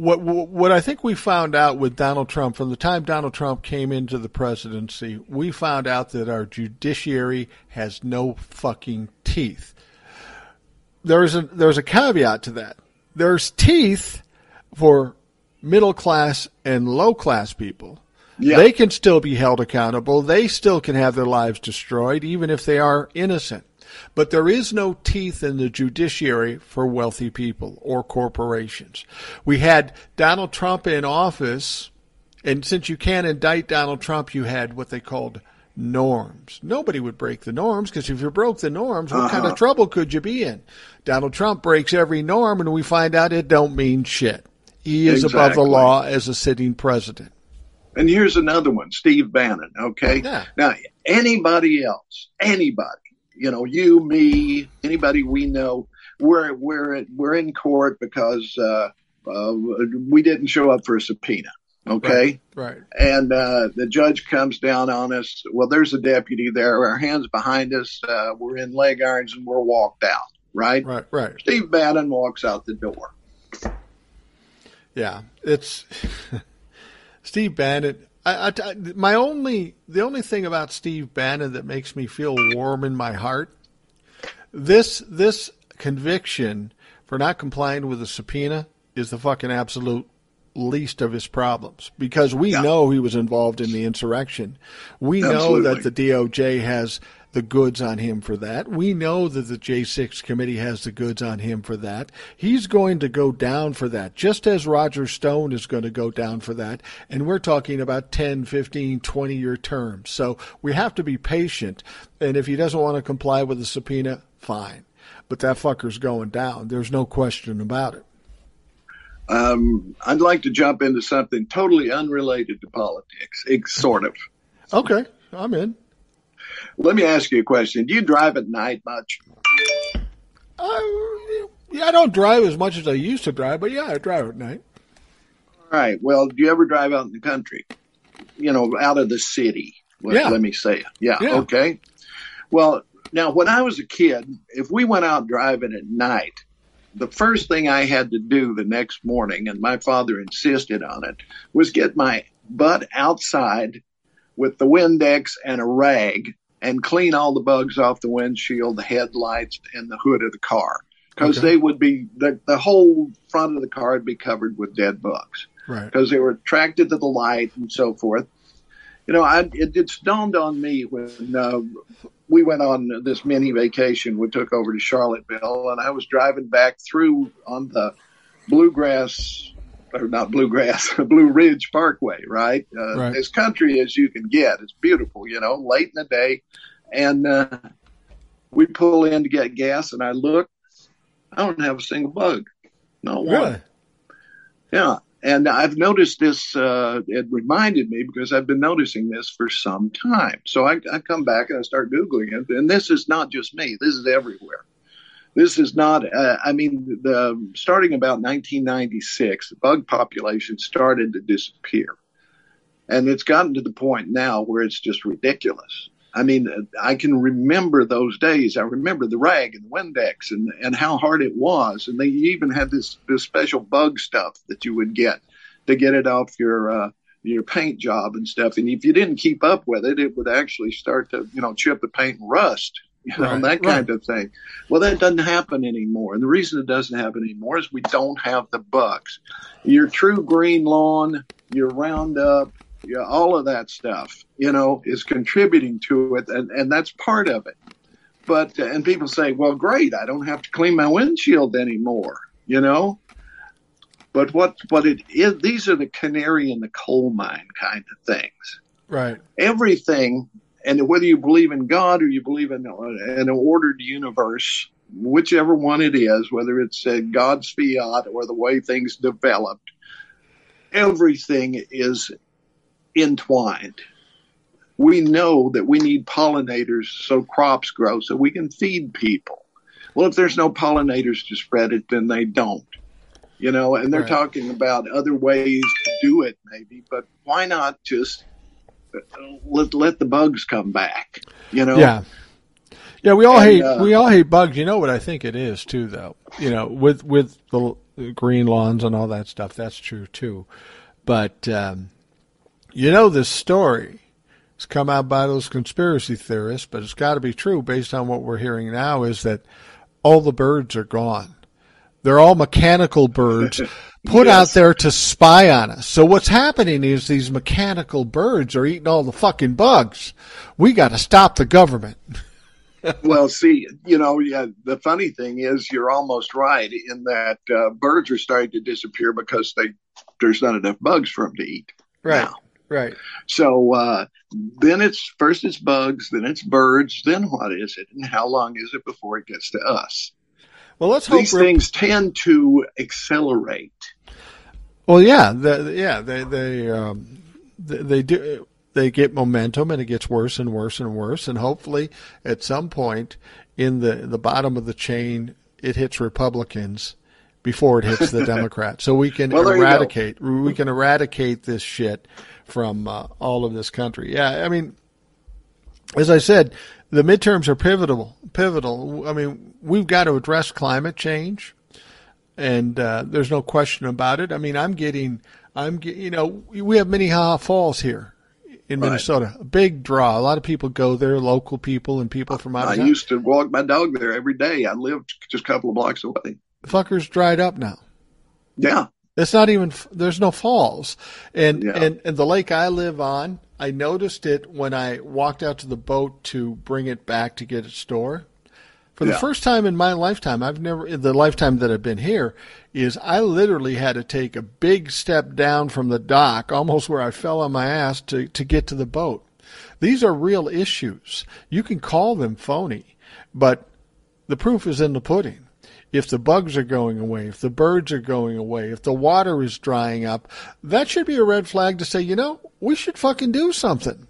What what I think we found out with Donald Trump from the time Donald Trump came into the presidency, we found out that our judiciary has no fucking teeth. There's a there's a caveat to that. There's teeth for middle class and low class people. Yeah. They can still be held accountable. They still can have their lives destroyed, even if they are innocent. But there is no teeth in the judiciary for wealthy people or corporations. We had Donald Trump in office, and since you can't indict Donald Trump, you had what they called norms. Nobody would break the norms because if you broke the norms, what uh-huh. kind of uh-huh. trouble could you be in? Donald Trump breaks every norm, and we find out it don't mean shit. He is exactly. above the law as a sitting president. And here's another one, Steve Bannon. Okay. Yeah. Now, anybody else, anybody you know, you, me, anybody we know, we're we're we're in court because uh, uh, we didn't show up for a subpoena. Okay. Right. right. And uh, the judge comes down on us. Well, there's a deputy there. Our hands behind us. Uh, we're in leg irons and we're walked out. Right. Right. Right. Steve Bannon walks out the door. Yeah, it's Steve Bannon. I, I, my only the only thing about Steve Bannon that makes me feel warm in my heart this this conviction for not complying with a subpoena is the fucking absolute least of his problems because we yeah. know he was involved in the insurrection. We Absolutely. know that the DOJ has the goods on him for that. We know that the J6 committee has the goods on him for that. He's going to go down for that, just as Roger Stone is going to go down for that. And we're talking about 10, 15, 20 year terms. So we have to be patient. And if he doesn't want to comply with the subpoena, fine. But that fucker's going down. There's no question about it. Um, I'd like to jump into something totally unrelated to politics, sort of. Okay, I'm in. Let me ask you a question. Do you drive at night much? Uh, yeah, I don't drive as much as I used to drive, but yeah, I drive at night. All right. Well, do you ever drive out in the country? You know, out of the city. Let, yeah. let me say it. Yeah, yeah. Okay. Well, now when I was a kid, if we went out driving at night, the first thing I had to do the next morning, and my father insisted on it, was get my butt outside with the Windex and a rag and clean all the bugs off the windshield, the headlights, and the hood of the car. Because Okay. they would be, the, the whole front of the car would be covered with dead bugs Right. because they were attracted to the light and so forth. You know, I, it, it's dawned on me when uh, we went on this mini vacation. We took over to Charlottesville, and I was driving back through on the Bluegrass, or not Bluegrass, Blue Ridge Parkway, right? Uh, Right. As country as you can get. It's beautiful, you know, late in the day. And uh, we pull in to get gas, and I look, I don't have a single bug. Not one. Really? Yeah. And I've noticed this, uh, it reminded me because I've been noticing this for some time. So I, I come back and I start Googling it. And this is not just me, this is everywhere. This is not, uh, I mean, the, starting about 1996, the bug population started to disappear. And it's gotten to the point now where it's just ridiculous. I mean, I can remember those days. I remember the rag and the Windex and, and how hard it was. And they even had this, this special bug stuff that you would get to get it off your, uh, your paint job and stuff. And if you didn't keep up with it, it would actually start to, you know, chip the paint and rust, you know, Right, that kind of thing. Well, that doesn't happen anymore. And the reason it doesn't happen anymore is we don't have the bucks. Your TruGreen lawn, your Roundup, yeah, all of that stuff, you know, is contributing to it, and, and that's part of it. But uh, and people say, well, great, I don't have to clean my windshield anymore, you know. But what what it is, these are the canary in the coal mine kind of things. Right. Everything, and whether you believe in God or you believe in an ordered universe, whichever one it is, whether it's uh, God's fiat or the way things developed, everything is entwined. We know that we need pollinators so crops grow so we can feed people. Well, if there's no pollinators to spread it, then they don't. You know, and they're Right. talking about other ways to do it, maybe, but why not just let, let the bugs come back? You know? Yeah. Yeah, we all And, hate uh, we all hate bugs. You know what I think it is too, though. You know, with with the green lawns and all that stuff, that's true too. But um, you know, this story has come out by those conspiracy theorists, but it's got to be true based on what we're hearing now. Is that all the birds are gone? They're all mechanical birds put Yes. out there to spy on us. So what's happening is these mechanical birds are eating all the fucking bugs. We got to stop the government. well, see, you know, yeah, the funny thing is you're almost right in that uh, birds are starting to disappear because they there's not enough bugs for them to eat. now. Right. So uh, then it's first it's bugs, then it's birds, then what is it, and how long is it before it gets to us? Well, let's hope. These Rip- things tend to accelerate. well, yeah, the, yeah, they they um, they, they do. They get momentum, and it gets worse and worse and worse. And hopefully, at some point in the the bottom of the chain, it hits Republicans before it hits the Democrats, so we can Well, there you go. eradicate we can eradicate this shit from uh, all of this country. Yeah, I mean, as I said, the midterms are pivotal. Pivotal. I mean, we've got to address climate change, and uh, there's no question about it. I mean, I'm getting, I'm, get, you know, we have Minnehaha Falls here in Right. Minnesota, a big draw. A lot of people go there, local people and people from out I of town. used to walk my dog there every day. I lived just a couple of blocks away. The Fuckers dried up now. Yeah, It's not even. There's no falls, and Yeah. and and the lake I live on. I noticed it when I walked out to the boat to bring it back to get it stored. For the Yeah. first time in my lifetime, I've never in the lifetime that I've been here, is I literally had to take a big step down from the dock, almost where I fell on my ass to to get to the boat. These are real issues. You can call them phony, but the proof is in the pudding. If the bugs are going away, if the birds are going away, if the water is drying up, that should be a red flag to say, you know, we should fucking do something.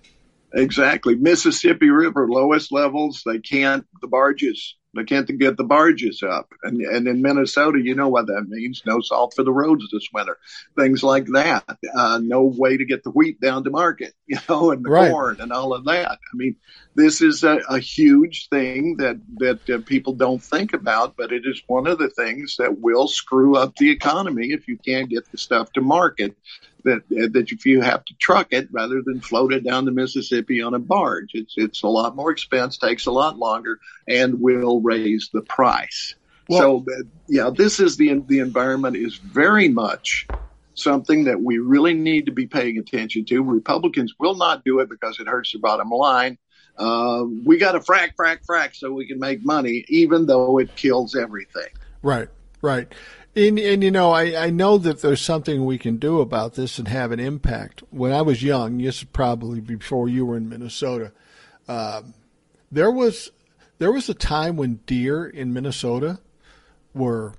exactly. Mississippi River lowest levels. They can't the barges. They can't get the barges up. And and in Minnesota, you know what that means. No salt for the roads this winter. Things like that. Uh, no way to get the wheat down to market. You know, and the Right. corn and all of that. I mean, this is a, a huge thing that that uh, people don't think about, but it is one of the things that will screw up the economy if you can't get the stuff to market that that if you have to truck it rather than float it down the Mississippi on a barge, it's it's a lot more expense, takes a lot longer, and will raise the price. Well, so yeah, this is the the environment is very much something that we really need to be paying attention to. Republicans will not do it because it hurts their bottom line. Uh, we got to frack, frack, frack so we can make money, even though it kills everything. Right, right. And, and you know, I, I know that there's something we can do about this and have an impact. When I was young, this is probably before you were in Minnesota, um, there was there was a time when deer in Minnesota were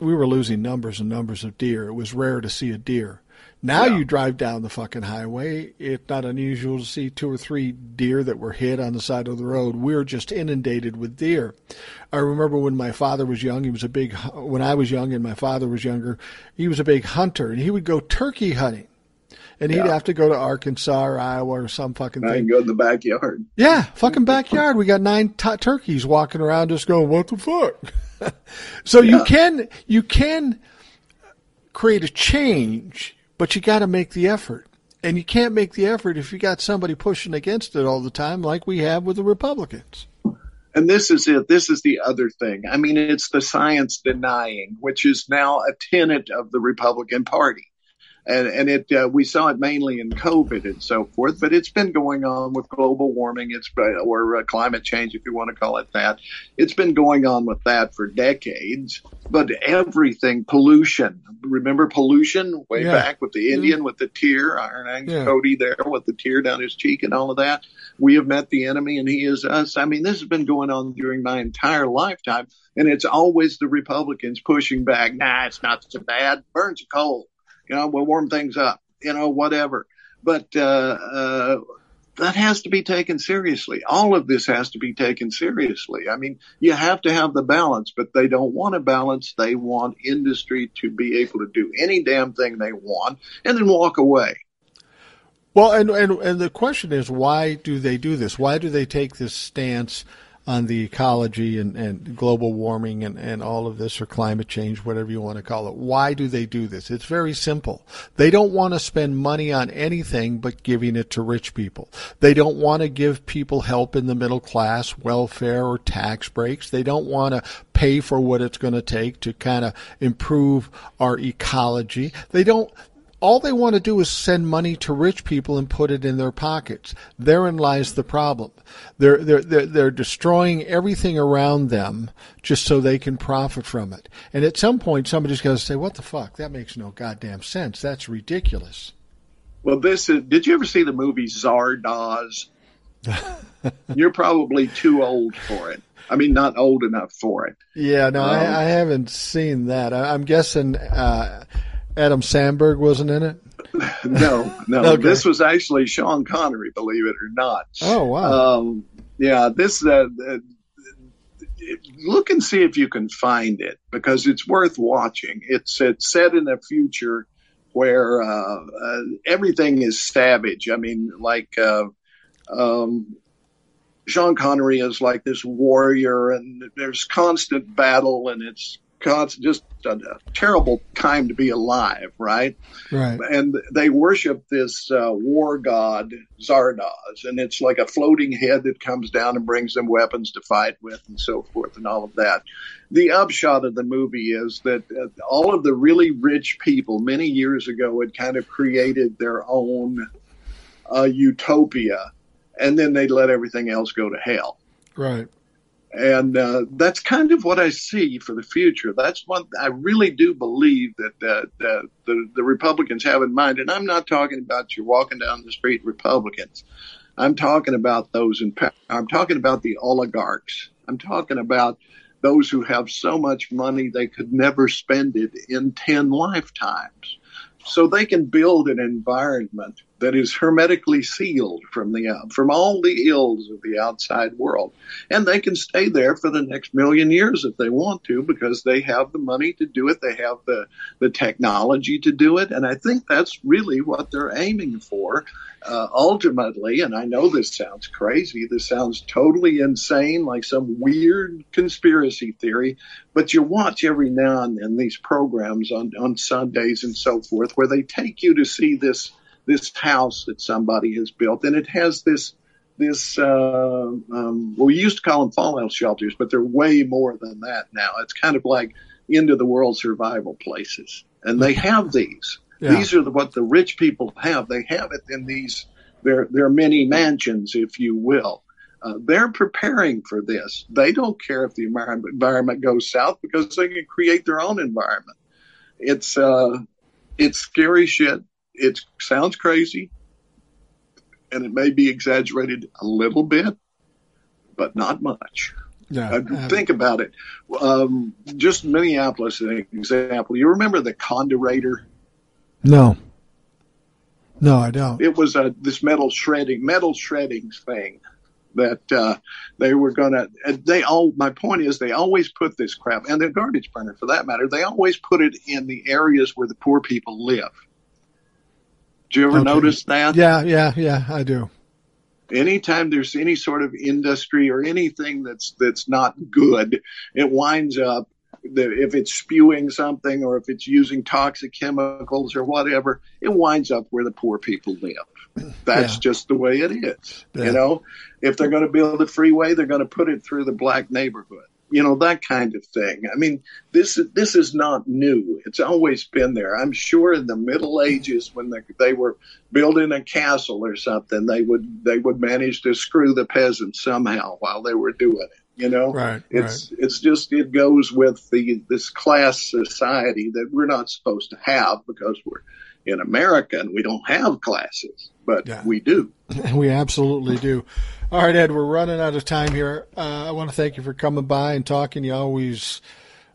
we were losing numbers and numbers of deer. It was rare to see a deer. Now yeah. you drive down the fucking highway. It's not unusual to see two or three deer that were hit on the side of the road. We're just inundated with deer. I remember when my father was young, he was a big, when I was young and my father was younger, he was a big hunter and he would go turkey hunting. And he'd yeah. have to go to Arkansas or Iowa or some fucking I thing. go to the backyard. Yeah, fucking backyard. We got nine t- turkeys walking around just going, what the fuck? so yeah. you can, you can create a change but you got to make the effort. And you can't make the effort if you got somebody pushing against it all the time, like we have with the Republicans. And this is it. This is the other thing. I mean, it's the science denying, which is now a tenet of the Republican Party and and it uh, we saw it mainly in COVID and so forth, but it's been going on with global warming. It's uh, or uh, climate change, if you want to call it that. It's been going on with that for decades. But everything, pollution. Remember pollution way yeah. back with the mm-hmm. Indian mm-hmm. with the tear, Iron yeah. Cody there with the tear down his cheek and all of that. We have met the enemy and he is us. I mean, this has been going on during my entire lifetime, and it's always the Republicans pushing back. Nah, it's not so bad. Burns a coal you know, we'll warm things up, you know, whatever. But uh, uh, that has to be taken seriously. All of this has to be taken seriously. I mean, you have to have the balance, but they don't want a balance. They want industry to be able to do any damn thing they want and then walk away. Well, and, and and the question is, why do they do this? Why do they take this stance on the ecology and, and global warming and, and all of this or climate change, whatever you want to call it. Why do they do this? It's very simple. They don't want to spend money on anything but giving it to rich people. They don't want to give people help in the middle class, welfare or tax breaks. They don't want to pay for what it's going to take to kind of improve our ecology. They don't all they want to do is send money to rich people and put it in their pockets. Therein lies the problem. They're, they're, they're, they're destroying everything around them just so they can profit from it. And at some point, somebody's going to say, what the fuck? That makes no goddamn sense. That's ridiculous. Well, this is, did you ever see the movie Zardoz? You're probably too old for it. I mean, not old enough for it. Yeah, no, um, I, I, haven't seen that. I, am guessing, uh, Adam Sandberg wasn't in it. no, no. okay. This was actually Sean Connery, believe it or not. Oh wow. Um, yeah, this. Uh, uh, look and see if you can find it because it's worth watching. It's it's set in a future where uh, uh, everything is savage. I mean, like uh, um, Sean Connery is like this warrior, and there's constant battle, and it's it's just a, a, terrible time to be alive, right? Right. And they worship this uh, war god Zardoz, and it's like a floating head that comes down and brings them weapons to fight with, and so forth, and all of that. The upshot of the movie is that uh, all of the really rich people many years ago had kind of created their own uh, utopia, and then they let everything else go to hell. Right. And uh, that's kind of what I see for the future. That's what I really do believe that, uh, the, the Republicans have in mind. And I'm not talking about you walking down the street Republicans. I'm talking about those in power. I'm talking about the oligarchs. I'm talking about those who have so much money they could never spend it in 10 lifetimes. So they can build an environment that is hermetically sealed from the from all the ills of the outside world, and they can stay there for the next million years if they want to because they have the money to do it, they have the the technology to do it, and I think that's really what they're aiming for. Uh, ultimately, and I know this sounds crazy, this sounds totally insane, like some weird conspiracy theory, but you watch every now and then these programs on, on Sundays and so forth where they take you to see this this house that somebody has built, and it has this this uh, um, well, we used to call them fallout shelters, but they're way more than that now. It's kind of like end of the world survival places, and they have these. Yeah. These are the, what the rich people have. They have it in these their their mini mansions, if you will. Uh, they're preparing for this. They don't care if the environment, environment goes south because they can create their own environment. It's uh, it's scary shit it sounds crazy and it may be exaggerated a little bit, but not much. Yeah, uh, think about it. Um, just Minneapolis, an example. You remember the Condurator? No. No, I don't. It was a, this metal shredding, metal shredding thing that uh, they were going to. They all. My point is, they always put this crap, and the garbage burner, for that matter, they always put it in the areas where the poor people live. Do you ever okay. notice that? Yeah, yeah, yeah, I do. Anytime there's any sort of industry or anything that's that's not good, it winds up if it's spewing something or if it's using toxic chemicals or whatever, it winds up where the poor people live. That's yeah. just the way it is. Yeah. You know, if they're going to build a freeway, they're going to put it through the black neighborhood you know that kind of thing. I mean, this this is not new. It's always been there. I'm sure in the Middle Ages when they, they were building a castle or something, they would they would manage to screw the peasants somehow while they were doing it. You know, right? It's right. it's just it goes with the this class society that we're not supposed to have because we're in America and we don't have classes, but yeah. we do. We absolutely do. All right, Ed, we're running out of time here. Uh, I want to thank you for coming by and talking. You always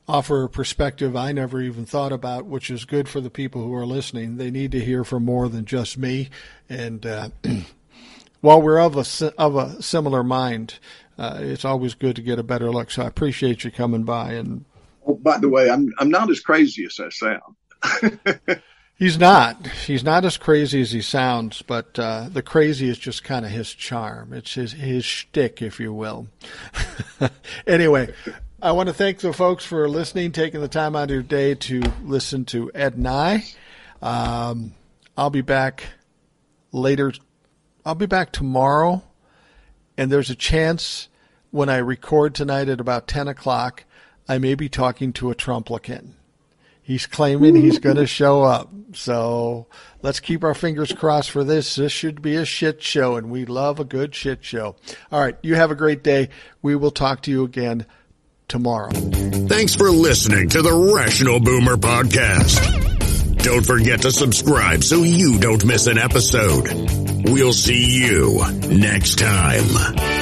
offer a perspective I never even thought about, which is good for the people who are listening. They need to hear from more than just me. And uh, while we're of a of a similar mind, uh, it's always good to get a better look. So I appreciate you coming by. And oh, by the way, I'm I'm not as crazy as I sound. He's not. He's not as crazy as he sounds, but uh, the crazy is just kind of his charm. It's his his shtick, if you will. anyway, I want to thank the folks for listening, taking the time out of your day to listen to Ed and I. Um, I'll be back later. I'll be back tomorrow, and there's a chance when I record tonight at about ten o'clock, I may be talking to a Trumplicant. He's claiming he's going to show up. So let's keep our fingers crossed for this. This should be a shit show, and we love a good shit show. All right. You have a great day. We will talk to you again tomorrow. Thanks for listening to the Rational Boomer Podcast. Don't forget to subscribe so you don't miss an episode. We'll see you next time.